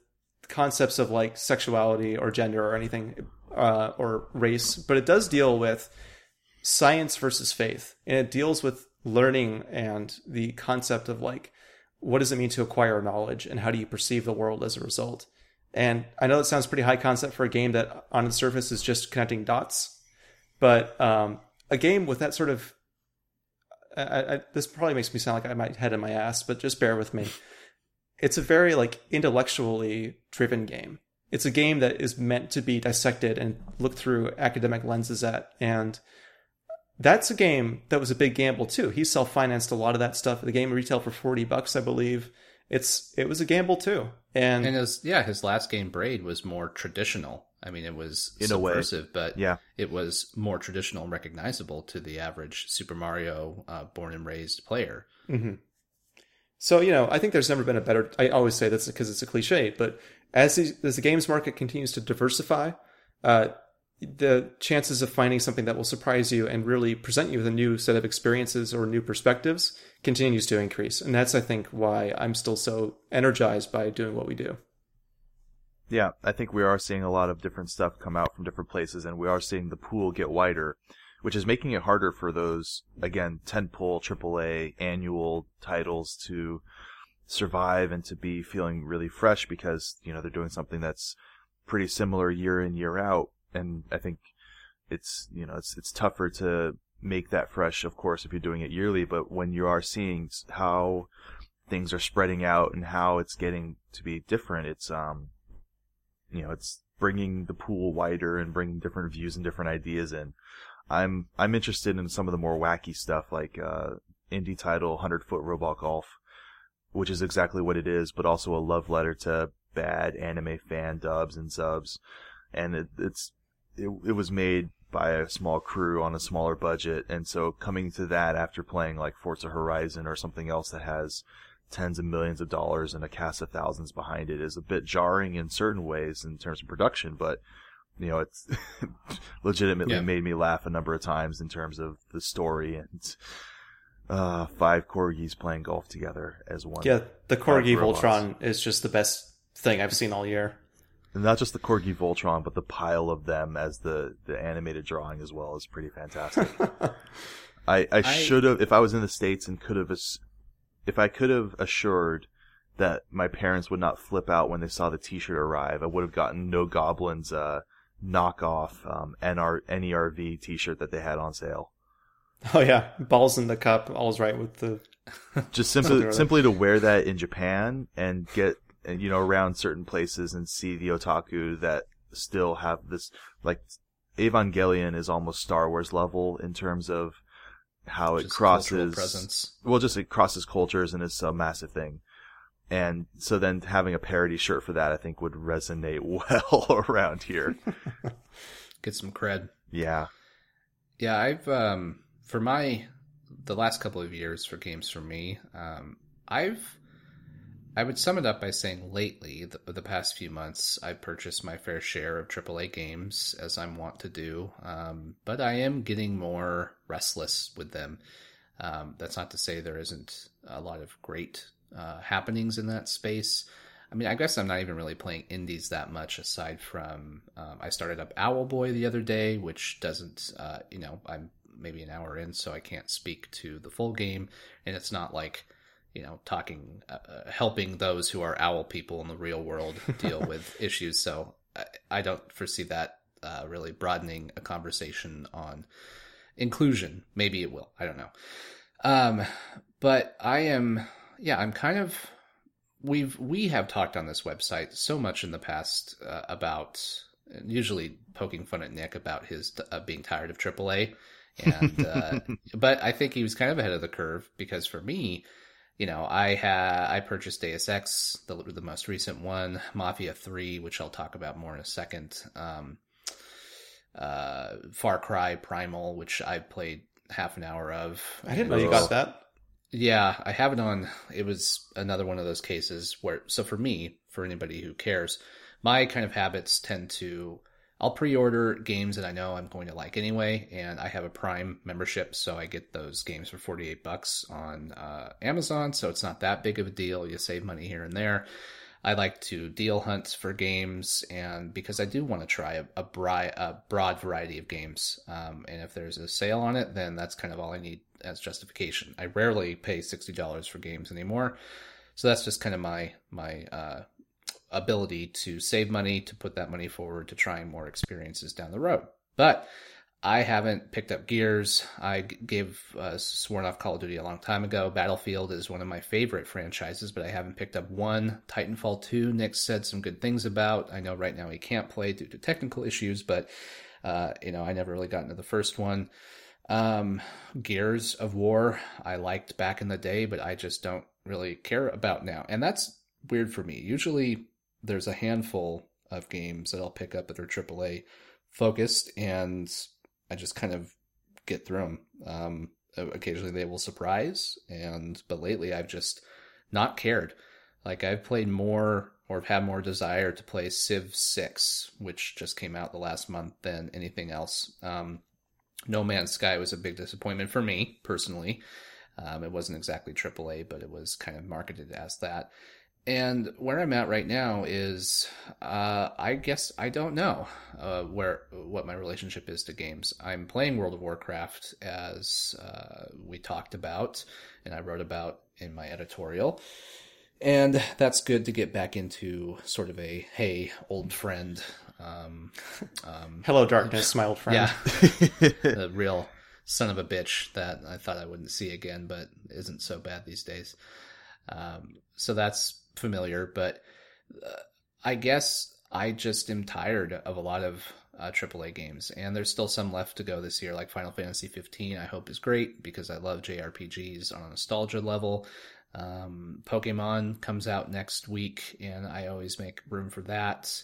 concepts of like sexuality or gender or anything uh, or race, but it does deal with science versus faith, and it deals with learning and the concept of like what does it mean to acquire knowledge and how do you perceive the world as a result. And I know that sounds pretty high concept for a game that on the surface is just connecting dots, but um, a game with that sort of I, I, this probably makes me sound like I might head in my ass, but just bear with me. It's a very like intellectually driven game. It's a game that is meant to be dissected and looked through academic lenses at, and that's a game that was a big gamble too. He self financed a lot of that stuff. The game retailed for forty bucks, I believe. It's it was a gamble too, and, and his yeah, his last game Braid was more traditional. I mean, it was In a way. subversive, but Yeah. it was more traditional and recognizable to the average Super Mario uh, born and raised player. Mhm. So you know, I think there's never been a better. I always say this because it's a cliche, but as the, as the games market continues to diversify, uh, the chances of finding something that will surprise you and really present you with a new set of experiences or new perspectives continues to increase, and that's I think why I'm still so energized by doing what we do. Yeah, I think we are seeing a lot of different stuff come out from different places, and we are seeing the pool get wider, which is making it harder for those again ten tentpole AAA annual titles to survive and to be feeling really fresh because you know they're doing something that's pretty similar year in year out, and I think it's you know it's it's tougher to make that fresh, of course, if you're doing it yearly, but when you are seeing how things are spreading out and how it's getting to be different, it's um you know, it's bringing the pool wider and bringing different views and different ideas in. I'm I'm interested in some of the more wacky stuff like uh, indie title Hundred Foot Robot Golf, which is exactly what it is, but also a love letter to bad anime fan dubs and subs, and it, it's it, it was made by a small crew on a smaller budget, and so coming to that after playing like Forza Horizon or something else that has tens of millions of dollars and a cast of thousands behind it is a bit jarring in certain ways in terms of production, but you know, it's legitimately Yeah. made me laugh a number of times in terms of the story and uh, five corgis playing golf together as one. Yeah, the Corgi. Voltron is just the best thing I've seen all year. And not just the corgi Voltron, but the pile of them as the, the animated drawing as well is pretty fantastic. I, I, should have, if I was in the States and could have, if I could have assured that my parents would not flip out when they saw the t-shirt arrive, I would have gotten No Goblin's, uh, knockoff, um, NR, NERV t-shirt that they had on sale. Oh yeah, balls in the cup, all's right with the. Just simply, simply to wear that in Japan and get, and, you know, around certain places and see the otaku that still have this, like, Evangelion is almost Star Wars level in terms of how it Just cultural crosses presence. well, just it crosses cultures and it's a massive thing. And so then having a parody shirt for that, I think would resonate well around here. Get some cred. yeah. Yeah, I've um for my the last couple of years for games for me, um I've I would sum it up by saying lately, the, the past few months, I've purchased my fair share of AAA games, as I'm wont to do. Um, but I am getting more restless with them. Um, that's not to say there isn't a lot of great uh, happenings in that space. I mean, I guess I'm not even really playing indies that much aside from um, I started up Owlboy the other day, which doesn't, uh, you know, I'm maybe an hour in, so I can't speak to the full game, and it's not like, you know, talking, uh, uh, helping those who are owl people in the real world deal with issues. So I, I don't foresee that uh, really broadening a conversation on inclusion. Maybe it will. I don't know. Um, but I am, yeah, I'm kind of we've we have talked on this website so much in the past uh, about usually poking fun at Nick about his uh, being tired of AAA, and uh, but I think he was kind of ahead of the curve because for me, you know, I had I purchased Deus Ex, the the most recent one, Mafia Three, which I'll talk about more in a second. Um, uh, Far Cry Primal, which I played half an hour of. I didn't know you got that. Yeah, I have it on. It was another one of those cases where, so for me, for anybody who cares, my kind of habits tend to I'll pre-order games that I know I'm going to like anyway, and I have a Prime membership, so I get those games for 48 bucks on uh, Amazon. So it's not that big of a deal. You save money here and there. I like to deal hunt for games, and because I do want to try a, a, bri- a broad variety of games, um, and if there's a sale on it, then that's kind of all I need as justification. I rarely pay sixty dollars for games anymore, so that's just kind of my my uh, ability to save money to put that money forward to trying more experiences down the road. But I haven't picked up Gears. I gave uh, sworn off Call of Duty a long time ago. Battlefield is one of my favorite franchises, but I haven't picked up one. Titanfall 2, Nick said some good things about. I know right now he can't play due to technical issues, but uh, you know I never really got into the first one. Um, Gears of War, I liked back in the day, but I just don't really care about now, and that's weird for me. Usually, there's a handful of games that I'll pick up that are AAA focused, and I just kind of get through them. Um, occasionally they will surprise, and but lately I've just not cared. Like I've played more or have had more desire to play Civ Six, which just came out the last month, than anything else. Um, no Man's Sky was a big disappointment for me personally. Um, it wasn't exactly AAA, but it was kind of marketed as that. And where I'm at right now is, uh, I guess I don't know uh, where what my relationship is to games. I'm playing World of Warcraft as uh, we talked about, and I wrote about in my editorial, and that's good to get back into sort of a hey old friend. Um, um, Hello, darkness, my old friend. Yeah, a real son of a bitch that I thought I wouldn't see again, but isn't so bad these days. Um, so that's familiar, but uh, I guess I just am tired of a lot of uh, AAA games, and there's still some left to go this year. Like Final Fantasy 15, I hope is great because I love JRPGs on a nostalgia level. Um, Pokemon comes out next week, and I always make room for that.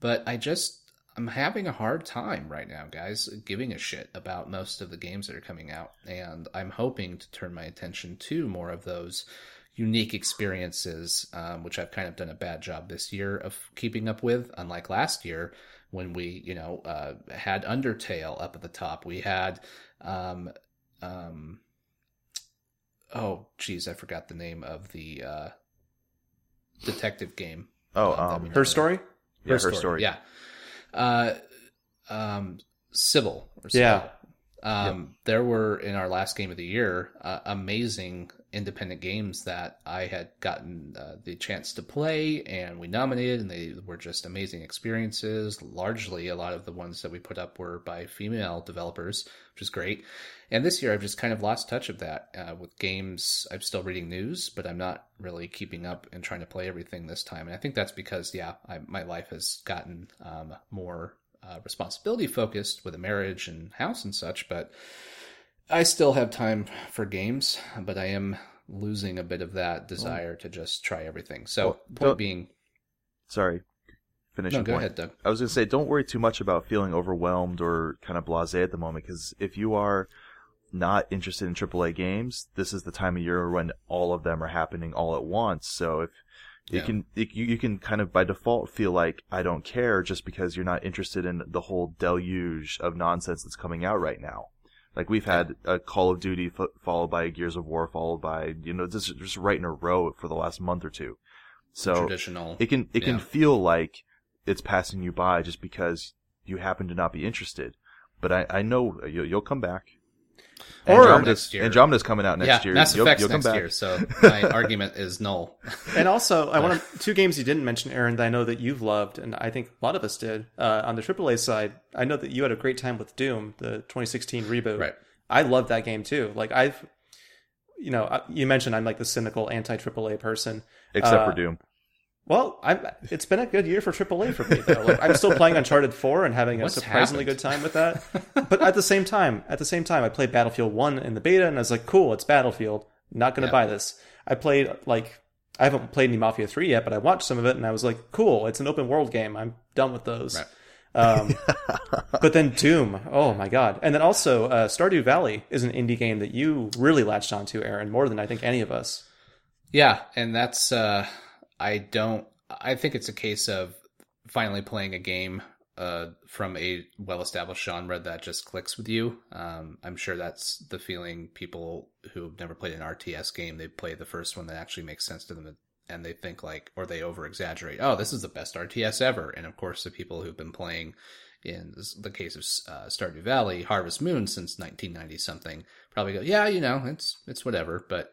But I just I'm having a hard time right now, guys, giving a shit about most of the games that are coming out, and I'm hoping to turn my attention to more of those unique experiences, um, which I've kind of done a bad job this year of keeping up with. Unlike last year, when we, you know, uh, had Undertale up at the top, we had, um, um, oh, geez, I forgot the name of the uh, detective game. Oh, um, her story. Yeah, her, story. story. Yeah. Uh, um, Cibele. Yeah. Um, yep. There were in our last game of the year uh, amazing independent games that I had gotten uh, the chance to play and we nominated, and they were just amazing experiences. Largely, a lot of the ones that we put up were by female developers, which is great. And this year, I've just kind of lost touch of that uh, with games. I'm still reading news, but I'm not really keeping up and trying to play everything this time. And I think that's because, yeah, I, my life has gotten um, more uh, responsibility focused with a marriage and house and such, but I still have time for games, but I am losing a bit of that oh. desire to just try everything. So, well, point being, sorry, finishing no, go point. ahead, Doug. I was going to say, don't worry too much about feeling overwhelmed or kind of blasé at the moment, because if you are not interested in AAA games, this is the time of year when all of them are happening all at once. So if you yeah. can, you, you can kind of by default feel like I don't care just because you're not interested in the whole deluge of nonsense that's coming out right now. Like we've had a Call of Duty f- followed by a Gears of War followed by you know just just right in a row for the last month or two. So traditional. It can it yeah. can feel like it's passing you by just because you happen to not be interested. But I, I know you'll, you'll come back. Or Andromeda, next year. Andromeda's coming out next yeah, year. Mass you'll, Effect's you'll next back. year, so my argument is null. And also, I want to, two games you didn't mention, Aaron, that I know that you've loved, and I think a lot of us did. Uh, on the AAA side, I know that you had a great time with Doom, the 2016 reboot. Right. I love that game too. Like I've, you know, you mentioned I'm like the cynical anti AAA person, except uh, for Doom. Well, I'm, it's been a good year for AAA for me though. Like, I'm still playing Uncharted 4 and having a surprisingly happened? good time with that. but at the same time, at the same time, I played Battlefield 1 in the beta and I was like, cool, it's Battlefield. Not going to yeah. buy this. I played like I haven't played any Mafia 3 yet, but I watched some of it and I was like, cool, it's an open world game. I'm done with those. Right. Um, but then Doom, oh my god! And then also uh, Stardew Valley is an indie game that you really latched onto, Aaron, more than I think any of us. Yeah, and that's uh, I don't. I think it's a case of finally playing a game uh, from a well-established genre that just clicks with you. Um, I'm sure that's the feeling people who've never played an RTS game they play the first one that actually makes sense to them, and they think like, or they over-exaggerate. Oh, this is the best RTS ever. And of course, the people who've been playing, in the case of uh, Stardew Valley, Harvest Moon since 1990 something, probably go, yeah, you know, it's it's whatever. But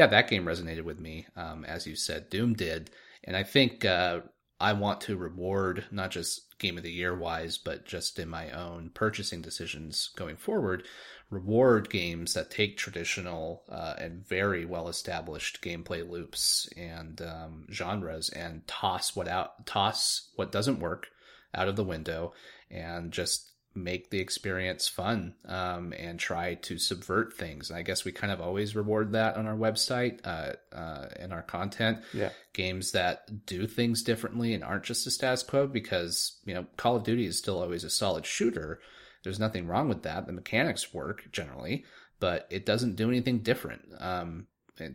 yeah, that game resonated with me, um, as you said. Doom did, and I think. Uh, I want to reward not just game of the year wise, but just in my own purchasing decisions going forward, reward games that take traditional uh, and very well established gameplay loops and um, genres and toss what out toss what doesn't work out of the window and just make the experience fun um, and try to subvert things. And I guess we kind of always reward that on our website uh, uh, in our content. Yeah. Games that do things differently and aren't just a status quo because, you know, Call of Duty is still always a solid shooter. There's nothing wrong with that. The mechanics work generally, but it doesn't do anything different um,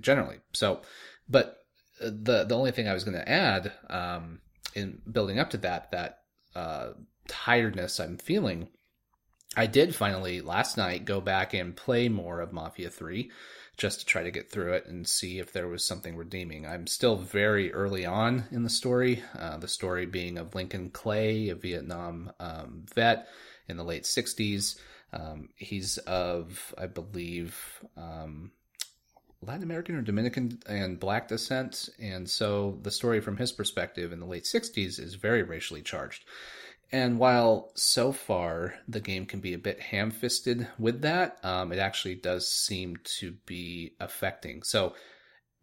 generally. So, but the the only thing I was going to add um, in building up to that that uh, tiredness I'm feeling, I did finally last night go back and play more of Mafia 3 just to try to get through it and see if there was something redeeming. I'm still very early on in the story, uh, the story being of Lincoln Clay, a Vietnam um, vet in the late 60s. Um, he's of, I believe, um, Latin American or Dominican and black descent. And so the story from his perspective in the late 60s is very racially charged. And while so far the game can be a bit ham fisted with that, um, it actually does seem to be affecting. So,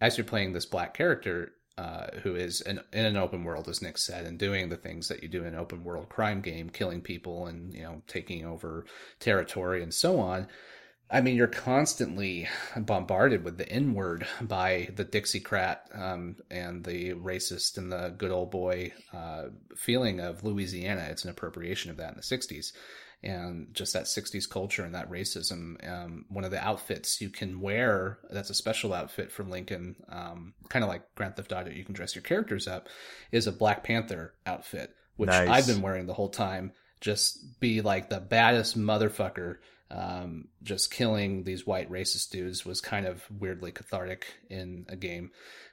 as you're playing this black character, uh, who is an, in an open world, as Nick said, and doing the things that you do in an open world crime game, killing people and you know taking over territory and so on, I mean, you're constantly bombarded with the N word by the Dixiecrat um, and the racist and the good old boy uh, feeling of Louisiana. It's an appropriation of that in the 60s. And just that 60s culture and that racism. Um, one of the outfits you can wear, that's a special outfit from Lincoln, um, kind of like Grand Theft Auto, you can dress your characters up, is a Black Panther outfit, which nice. I've been wearing the whole time. Just be like the baddest motherfucker um, just killing these white racist dudes was kind of weirdly cathartic in a game.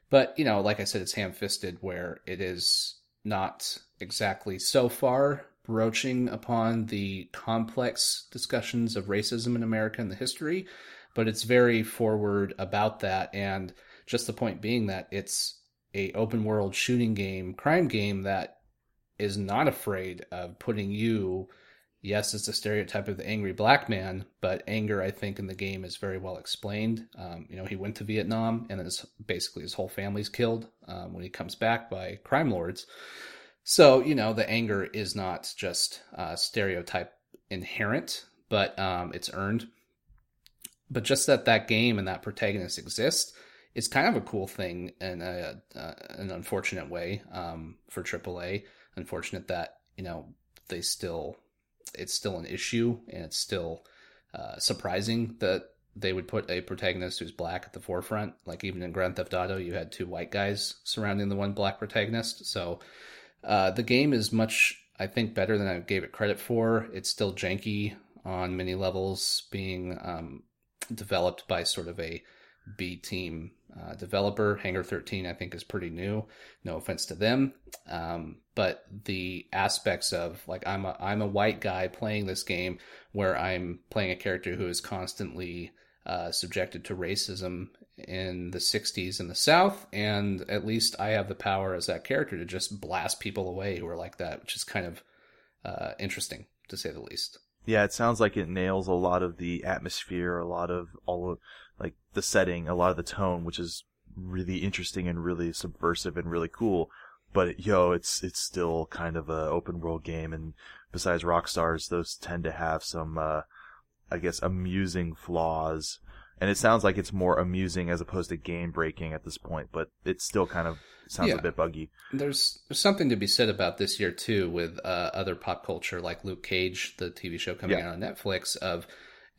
But, you know, like I said, it's ham fisted where it is not exactly so far broaching upon the complex discussions of racism in America and the history, but it's very forward about that. And just the point being that it's a open world shooting game, crime game that is not afraid of putting you yes, it's a stereotype of the angry black man, but anger, I think, in the game is very well explained. Um, you know, he went to Vietnam, and his basically his whole family's killed um, when he comes back by crime lords. So, you know, the anger is not just uh, stereotype inherent, but um, it's earned. But just that that game and that protagonist exists is kind of a cool thing in a, uh, an unfortunate way um, for AAA. Unfortunate that you know they still it's still an issue and it's still uh, surprising that they would put a protagonist who's black at the forefront. Like even in Grand Theft Auto, you had two white guys surrounding the one black protagonist. So uh, the game is much, I think, better than I gave it credit for. It's still janky on many levels, being um, developed by sort of a B team uh, developer. Hangar 13, I think, is pretty new. No offense to them, um, but the aspects of like I'm a I'm a white guy playing this game where I'm playing a character who is constantly uh, subjected to racism in the 60s in the South, and at least I have the power as that character to just blast people away who are like that, which is kind of uh, interesting to say the least. Yeah, it sounds like it nails a lot of the atmosphere, a lot of all of the setting, a lot of the tone, which is really interesting and really subversive and really cool. But yo, it's it's still kind of a open world game, and besides Rockstars, those tend to have some, uh, I guess, amusing flaws. And it sounds like it's more amusing as opposed to game breaking at this point, but it still kind of sounds yeah. a bit buggy. There's there's something to be said about this year too, with uh, other pop culture like Luke Cage, the TV show coming yeah. out on Netflix, of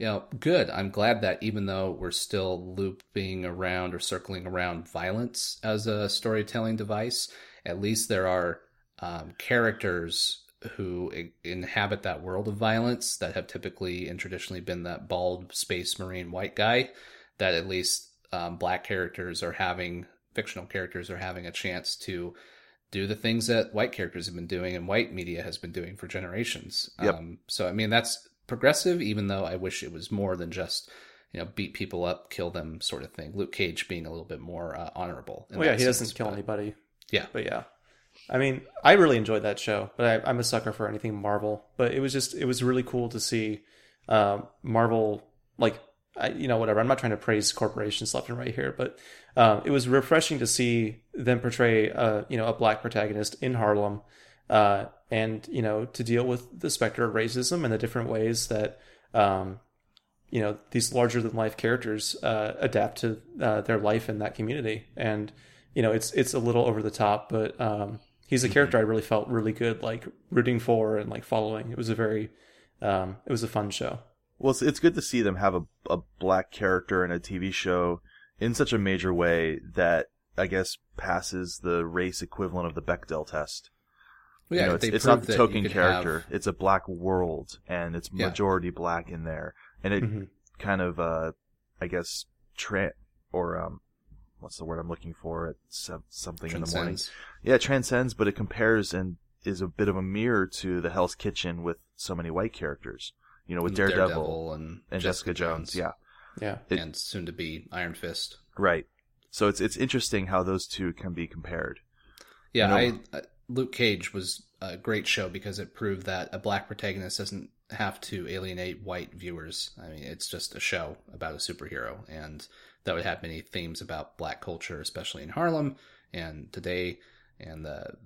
you know, good. I'm glad that even though we're still looping around or circling around violence as a storytelling device, at least there are um, characters who i- inhabit that world of violence that have typically and traditionally been that bald space marine white guy that at least um, black characters are having fictional characters are having a chance to do the things that white characters have been doing and white media has been doing for generations. Yep. Um, so I mean that's progressive, even though I wish it was more than just you know beat people up, kill them sort of thing. Luke Cage being a little bit more uh, honorable. Well, yeah, he sense, doesn't kill but- anybody. Yeah. But yeah. I mean, I really enjoyed that show, but I, I'm a sucker for anything Marvel. But it was just, it was really cool to see um, Marvel, like, I, you know, whatever. I'm not trying to praise corporations left and right here, but um, it was refreshing to see them portray, uh, you know, a black protagonist in Harlem, uh, and you know, to deal with the specter of racism and the different ways that, um, you know, these larger than life characters uh, adapt to uh, their life in that community, and you know, it's it's a little over the top, but um, he's a character I really felt really good, like rooting for and like following. It was a very, um, it was a fun show. Well, it's, it's good to see them have a, a black character in a TV show in such a major way that I guess passes the race equivalent of the Bechdel test. Well, yeah, you know, it's, it's not the token character; have- it's a black world, and it's Yeah. majority black in there, and it Mhm. kind of, uh, I guess, tra- or um, what's the word I'm looking for? It's uh, something in the morning. Yeah, it transcends, but it compares and is a bit of a mirror to the Hell's Kitchen with so many white characters. You know, with Daredevil, and, and Jessica, Jones. Yeah, Yeah, It- and soon to be Iron Fist. right. So it's it's interesting how those two can be compared. Yeah, You know- I uh, Luke Cage was a great show because it proved that a black protagonist doesn't have to alienate white viewers. I mean, it's just a show about a superhero, and that would have many themes about black culture, especially in Harlem and today, and the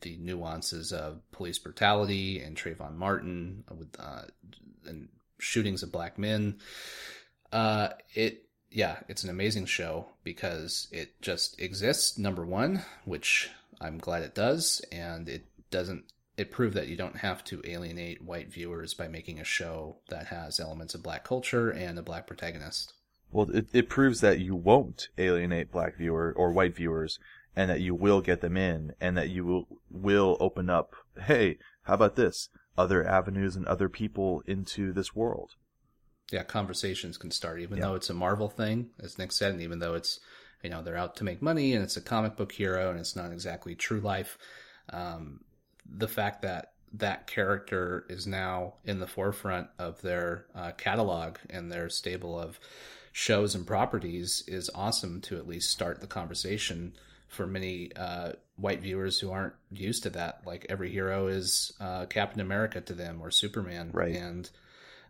the nuances of police brutality and Trayvon Martin with uh, and shootings of black men. Uh, it yeah, it's an amazing show because it just exists. Number one, which I'm glad it does, and it doesn't. It proved that you don't have to alienate white viewers by making a show that has elements of black culture and a black protagonist. Well, it, it proves that you won't alienate black viewer or white viewers, and that you will get them in, and that you will will open up. Hey, how about this? Other avenues and other people into this world. Yeah, conversations can start, even Yeah. though it's a Marvel thing, as Nick said, and even though it's you know they're out to make money and it's a comic book hero and it's not exactly true life. Um, the fact that that character is now in the forefront of their uh, catalog and their stable of shows and properties is awesome to at least start the conversation for many uh, white viewers who aren't used to that. Like every hero is uh, Captain America to them or Superman, Right. And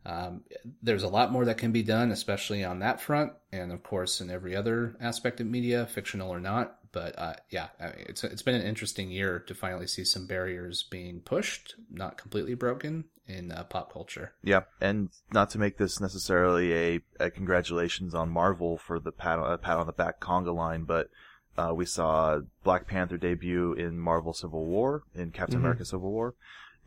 um, there's a lot more that can be done, especially on that front, and of course in every other aspect of media, fictional or not. But uh, yeah, I mean, it's it's been an interesting year to finally see some barriers being pushed, not completely broken in uh, pop culture. Yeah, and not to make this necessarily a, a congratulations on Marvel for the pat on, a pat on the back conga line, but uh, we saw Black Panther debut in Marvel Civil War, in Captain Mhm. America Civil War,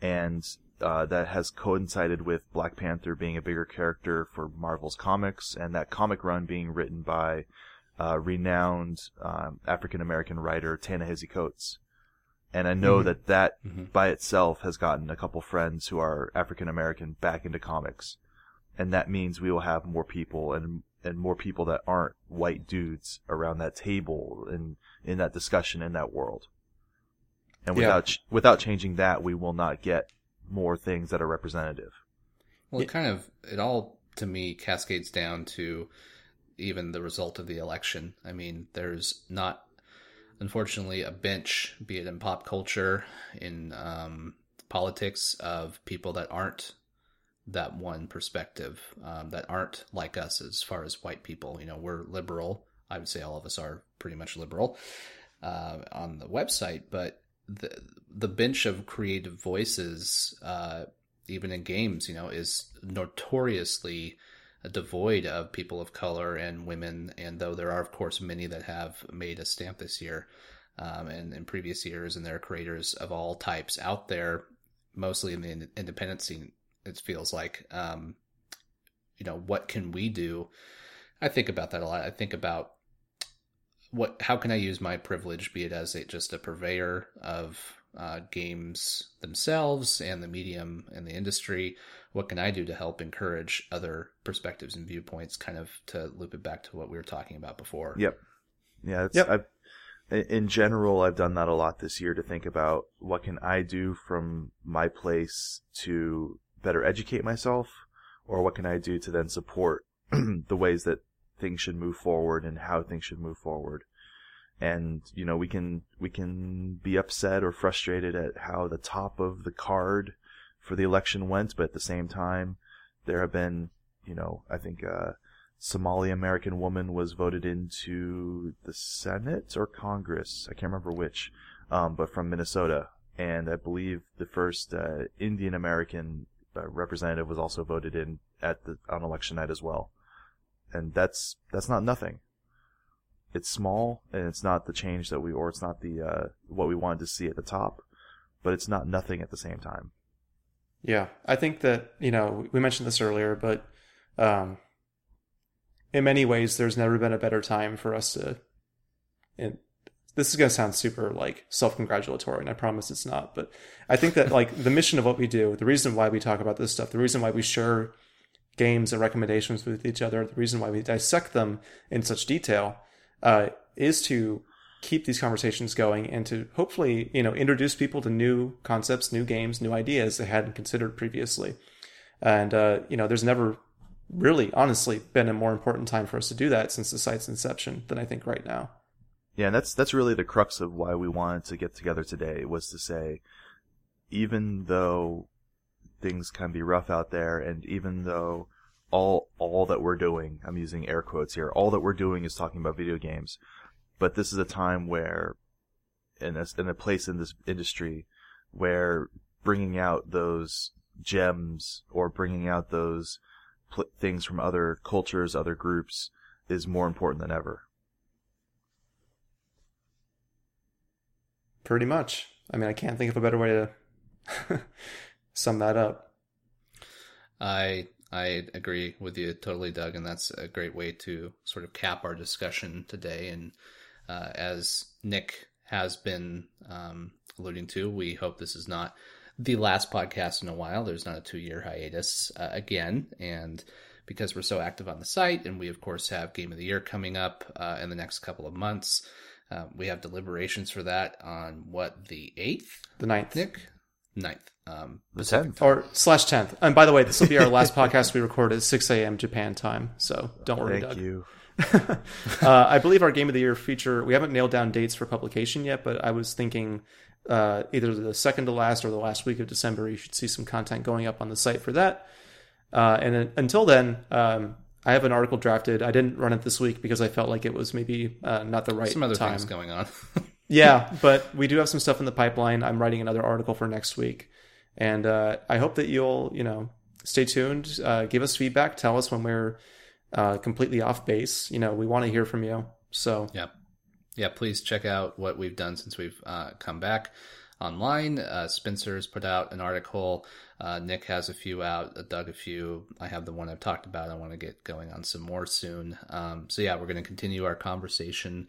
and uh, that has coincided with Black Panther being a bigger character for Marvel's comics, and that comic run being written by uh, renowned um, African American writer Ta-Nehisi Coates. And I know Mhm. that that Mhm. by itself has gotten a couple friends who are African American back into comics. And that means we will have more people and and more people that aren't white dudes around that table and in that discussion in that world. And Yeah. without ch- without changing that, we will not get more things that are representative. Well, it Yeah. kind of it all to me cascades down to even the result of the election. I mean, there's not unfortunately a bench, be it in pop culture, in um, politics, of people that aren't that one perspective, um, that aren't like us as far as white people. You know, we're liberal. I would say all of us are pretty much liberal uh, on the website, but the the bench of creative voices, uh, even in games, you know, is notoriously devoid of people of color and women. And though there are, of course, many that have made a stamp this year um, and in previous years, and there are creators of all types out there, mostly in the in- independent scene, it feels like. Um, you know, what can we do? I think about that a lot. I think about what how can I use my privilege, be it as a, just a purveyor of uh, games themselves and the medium and the industry? What can I do to help encourage other perspectives and viewpoints? Kind of to loop it back to what we were talking about before. Yep. Yeah. It's, Yep. I've, in general, I've done that a lot this year to think about what can I do from my place to better educate myself, or what can I do to then support the ways that things should move forward and how things should move forward. And you know, we can we can be upset or frustrated at how the top of the card for the election went, but at the same time, there have been, you know, I think a Somali American woman was voted into the Senate or Congress. I can't remember which, um, but from Minnesota. And I believe the first uh, Indian American uh, representative was also voted in at the on election night as well. And that's that's not nothing. It's small, and it's not the change that we, or it's not the uh, what we wanted to see at the top, but it's not nothing at the same time. Yeah, I think that you know we mentioned this earlier, but um, in many ways, there's never been a better time for us to. And this is going to sound super like self-congratulatory, and I promise it's not. But I think that like the mission of what we do, the reason why we talk about this stuff, the reason why we share games and recommendations with each other, the reason why we dissect them in such detail, uh, is to keep these conversations going and to hopefully you know introduce people to new concepts new games new ideas they hadn't considered previously. And uh, you know there's never really honestly been a more important time for us to do that since the site's inception than i think right now. Yeah, and that's that's really the crux of why we wanted to get together today was to say, even though things can be rough out there, and even though all all that we're doing, I'm using air quotes here, all that we're doing is talking about video games, but this is a time where, in a, in a place in this industry, where bringing out those gems or bringing out those pl- things from other cultures, other groups, is more important than ever. pretty much i mean i can't think of a better way to sum that up I I agree with you totally, Doug, and that's a great way to sort of cap our discussion today. And uh, as Nick has been um, alluding to, we hope this is not the last podcast in a while. There's not a two year hiatus uh, again, and because we're so active on the site, and we of course have Game of the Year coming up uh, in the next couple of months. Uh, we have deliberations for that on what the eighth, the ninth Nick, ninth. Um, The tenth. or slash 10th and by the way this will be our last podcast we record at 6 a.m japan time so don't worry Thank doug you. uh, I believe our game of the year feature. We haven't nailed down dates for publication yet, but I was thinking uh, either the second to last or the last week of December. You should see some content going up on the site for that. Uh, and then, until then, um, I have an article drafted. I didn't run it this week because I felt like it was maybe uh, not the right some other time. things going on. yeah, but we do have some stuff in the pipeline. I'm writing another article for next week, and uh, I hope that you'll, you know, stay tuned. Uh, give us feedback. Tell us when we're uh, completely off base. You know, we want to hear from you. So Yeah. Yeah, please check out what we've done since we've uh, come back online. Uh, Spencer's put out an article. Uh, Nick has a few out. Doug a few. I have the one I've talked about. I want to get going on some more soon. Um, so yeah, we're going to continue our conversation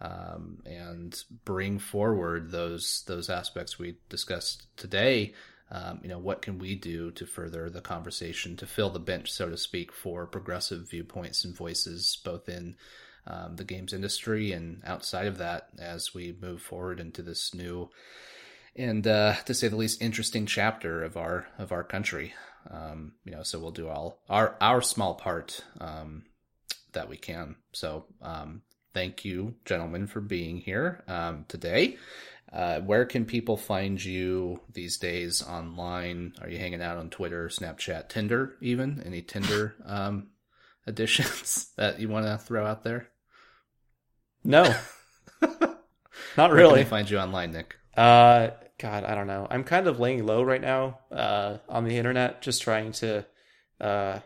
um, and bring forward those those aspects we discussed today. Um, you know, what can we do to further the conversation, to fill the bench, so to speak, for progressive viewpoints and voices, both in um, the games industry and outside of that, as we move forward into this new and, uh, to say the least, interesting chapter of our of our country. Um, you know, so we'll do all our our small part um, that we can. So, um, thank you, gentlemen, for being here um, today. Uh, where can people find you these days online? Are you hanging out on Twitter, Snapchat, Tinder, even? Any Tinder um, additions that you want to throw out there? no, not really. Where can find you online, Nick? Uh, God, I don't know. I'm kind of laying low right now uh, on the internet, just trying to uh,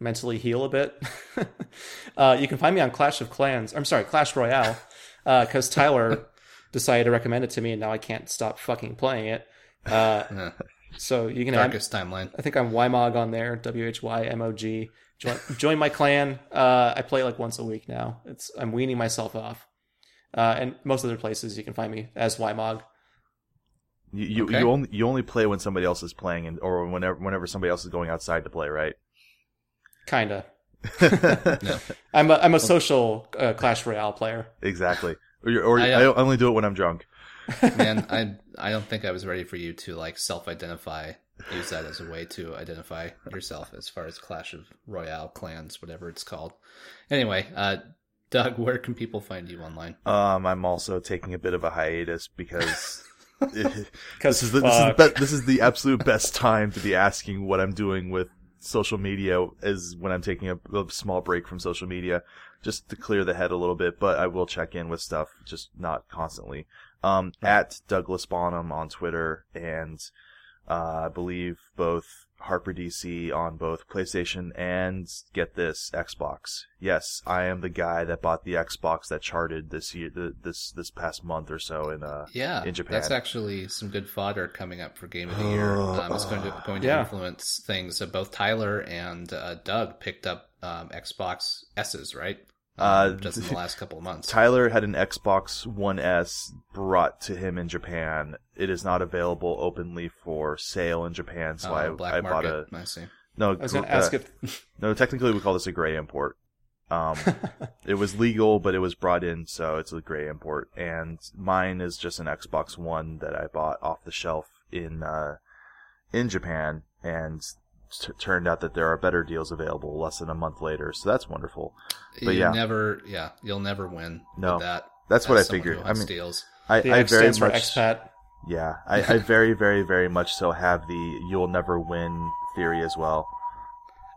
mentally heal a bit. uh, you can find me on Clash of Clans. I'm sorry, Clash Royale, because Tyler decided to recommend it to me, and now I can't stop fucking playing it. Uh, Uh, so you can. I'm, darkest timeline. I think I'm Whymog on there. W H Y M O G. Join, join my clan. Uh, I play like once a week now. It's I'm weaning myself off. Uh, and most other places you can find me as Whymog. You you, Okay. you only you only play when somebody else is playing, and or whenever whenever somebody else is going outside to play, right? Kinda. No. I'm a I'm a social uh, Clash Royale player. exactly. Or, or I, I, uh, only do it when I'm drunk. Man, I I don't think I was ready for you to like self-identify, use that as a way to identify yourself as far as Clash of Royale clans, whatever it's called. Anyway, uh, Doug, where can people find you online? Um, I'm also taking a bit of a hiatus because this Because is the this is the, this is the absolute best time to be asking what I'm doing with social media is when I'm taking a, a small break from social media just to clear the head a little bit. But I will check in with stuff, just not constantly. Um, at Douglas Bonham on Twitter and uh, I believe both Harper DC on both PlayStation and get this Xbox. Yes, I am the guy that bought the Xbox that charted this year, this this past month or so in uh Yeah, in Japan. that's actually some good fodder coming up for Game of the Year. Um, it's going to going to Yeah. influence things. So both Tyler and uh, Doug picked up um, Xbox S's, right? Uh, just in the last couple of months. Tyler had an Xbox One S brought to him in Japan. It is not available openly for sale in Japan, so Oh, I, black I bought market. a I see. no. I was going uh, to ask if no. Technically, we call this a gray import. Um, it was legal, but it was brought in, so it's a gray import. And mine is just an Xbox One that I bought off the shelf in uh, in Japan, and t- turned out that there are better deals available less than a month later. So that's wonderful. But you yeah. never, yeah, you'll never win. No. with that. That's what I someone figured. I mean, deals. I, the I X very stands for much expat. Yeah, I, I very, very, very much so have the "you'll never win" theory as well.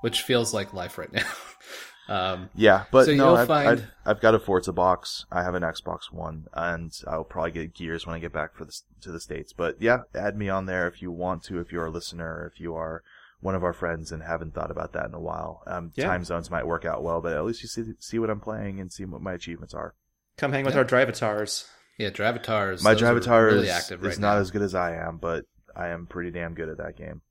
which feels like life right now. um, Yeah, but So no, you'll I've, find- I've, I've got a Forza box. I have an Xbox One, and I'll probably get Gears when I get back for the, to the states. But yeah, add me on there if you want to. If you're a listener, if you are one of our friends and haven't thought about that in a while, um, Yeah. time zones might work out well. But at least you see see what I'm playing and see what my achievements are. Come hang with Yeah. our Drivatars. yeah, Drivatars. My those are Drivatar really is, active is not as good as I am, but I am pretty damn good at that game.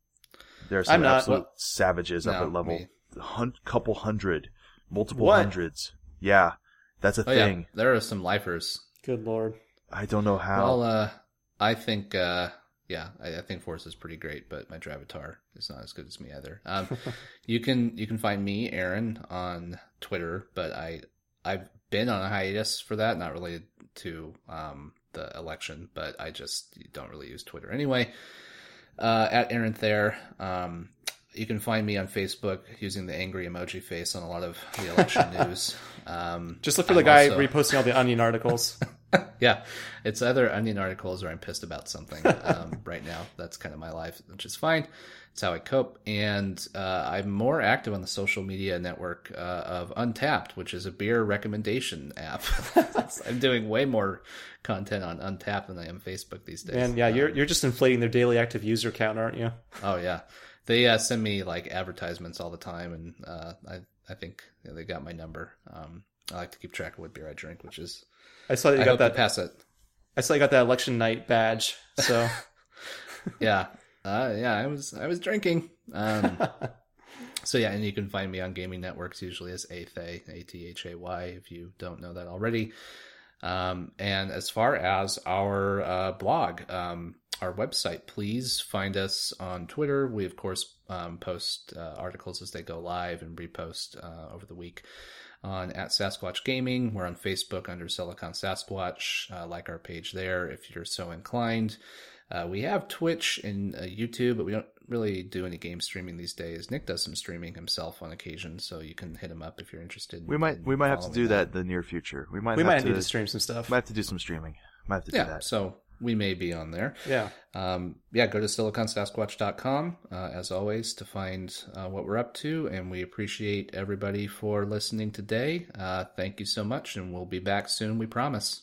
There's some I'm not. absolute Well, savages up at level me- hun- couple hundred, multiple What? hundreds. Yeah, that's a Oh yeah, thing. there are some lifers. Good lord. I don't know how. Well, uh, I think, uh, yeah, I, I think Forza is pretty great, but my Drivatar is not as good as me either. Um, you can you can find me, Aaron, on Twitter, but I I've been on a hiatus for that, not related to um, the election, but I just don't really use Twitter anyway. Uh, at Aaron Thayer. Um, you can find me on Facebook using the angry emoji face on a lot of the election news. Um, Just look for the I'm guy also- reposting all the onion articles. yeah, it's either onion articles or I'm pissed about something um, right now. That's kind of my life, which is fine. It's how I cope. And uh, I'm more active on the social media network uh, of Untappd, which is a beer recommendation app. I'm doing way more content on Untappd than I am Facebook these days. and yeah, you're you're just inflating their daily active user count, aren't you? Oh yeah, they uh, send me like advertisements all the time, and uh, I I think yeah, they got my number. Um, I like to keep track of what beer I drink, which is I saw that you I got that. pass it. I saw you got that election night badge. So yeah uh yeah i was i was drinking um so yeah and you can find me on gaming networks usually as athay a-t-h-a-y if you don't know that already um and as far as our uh blog um our website please find us on twitter we of course um, post uh, articles as they go live and repost uh, over the week on at Sasquatch Gaming. We're on Facebook under Silicon Sasquatch. Uh, like our page there if you're so inclined. Uh, we have Twitch and uh, YouTube, but we don't really do any game streaming these days. Nick does some streaming himself on occasion, so you can hit him up if you're interested. we might we might have to do that in the near future. We might we have might to, need to stream some stuff. might have to do some streaming. Might have to do Yeah, that. so we may be on there. Yeah. Um, yeah, go to siliconsasquatch.com, uh, as always, to find uh, what we're up to. And we appreciate everybody for listening today. Uh, thank you so much, and we'll be back soon, we promise.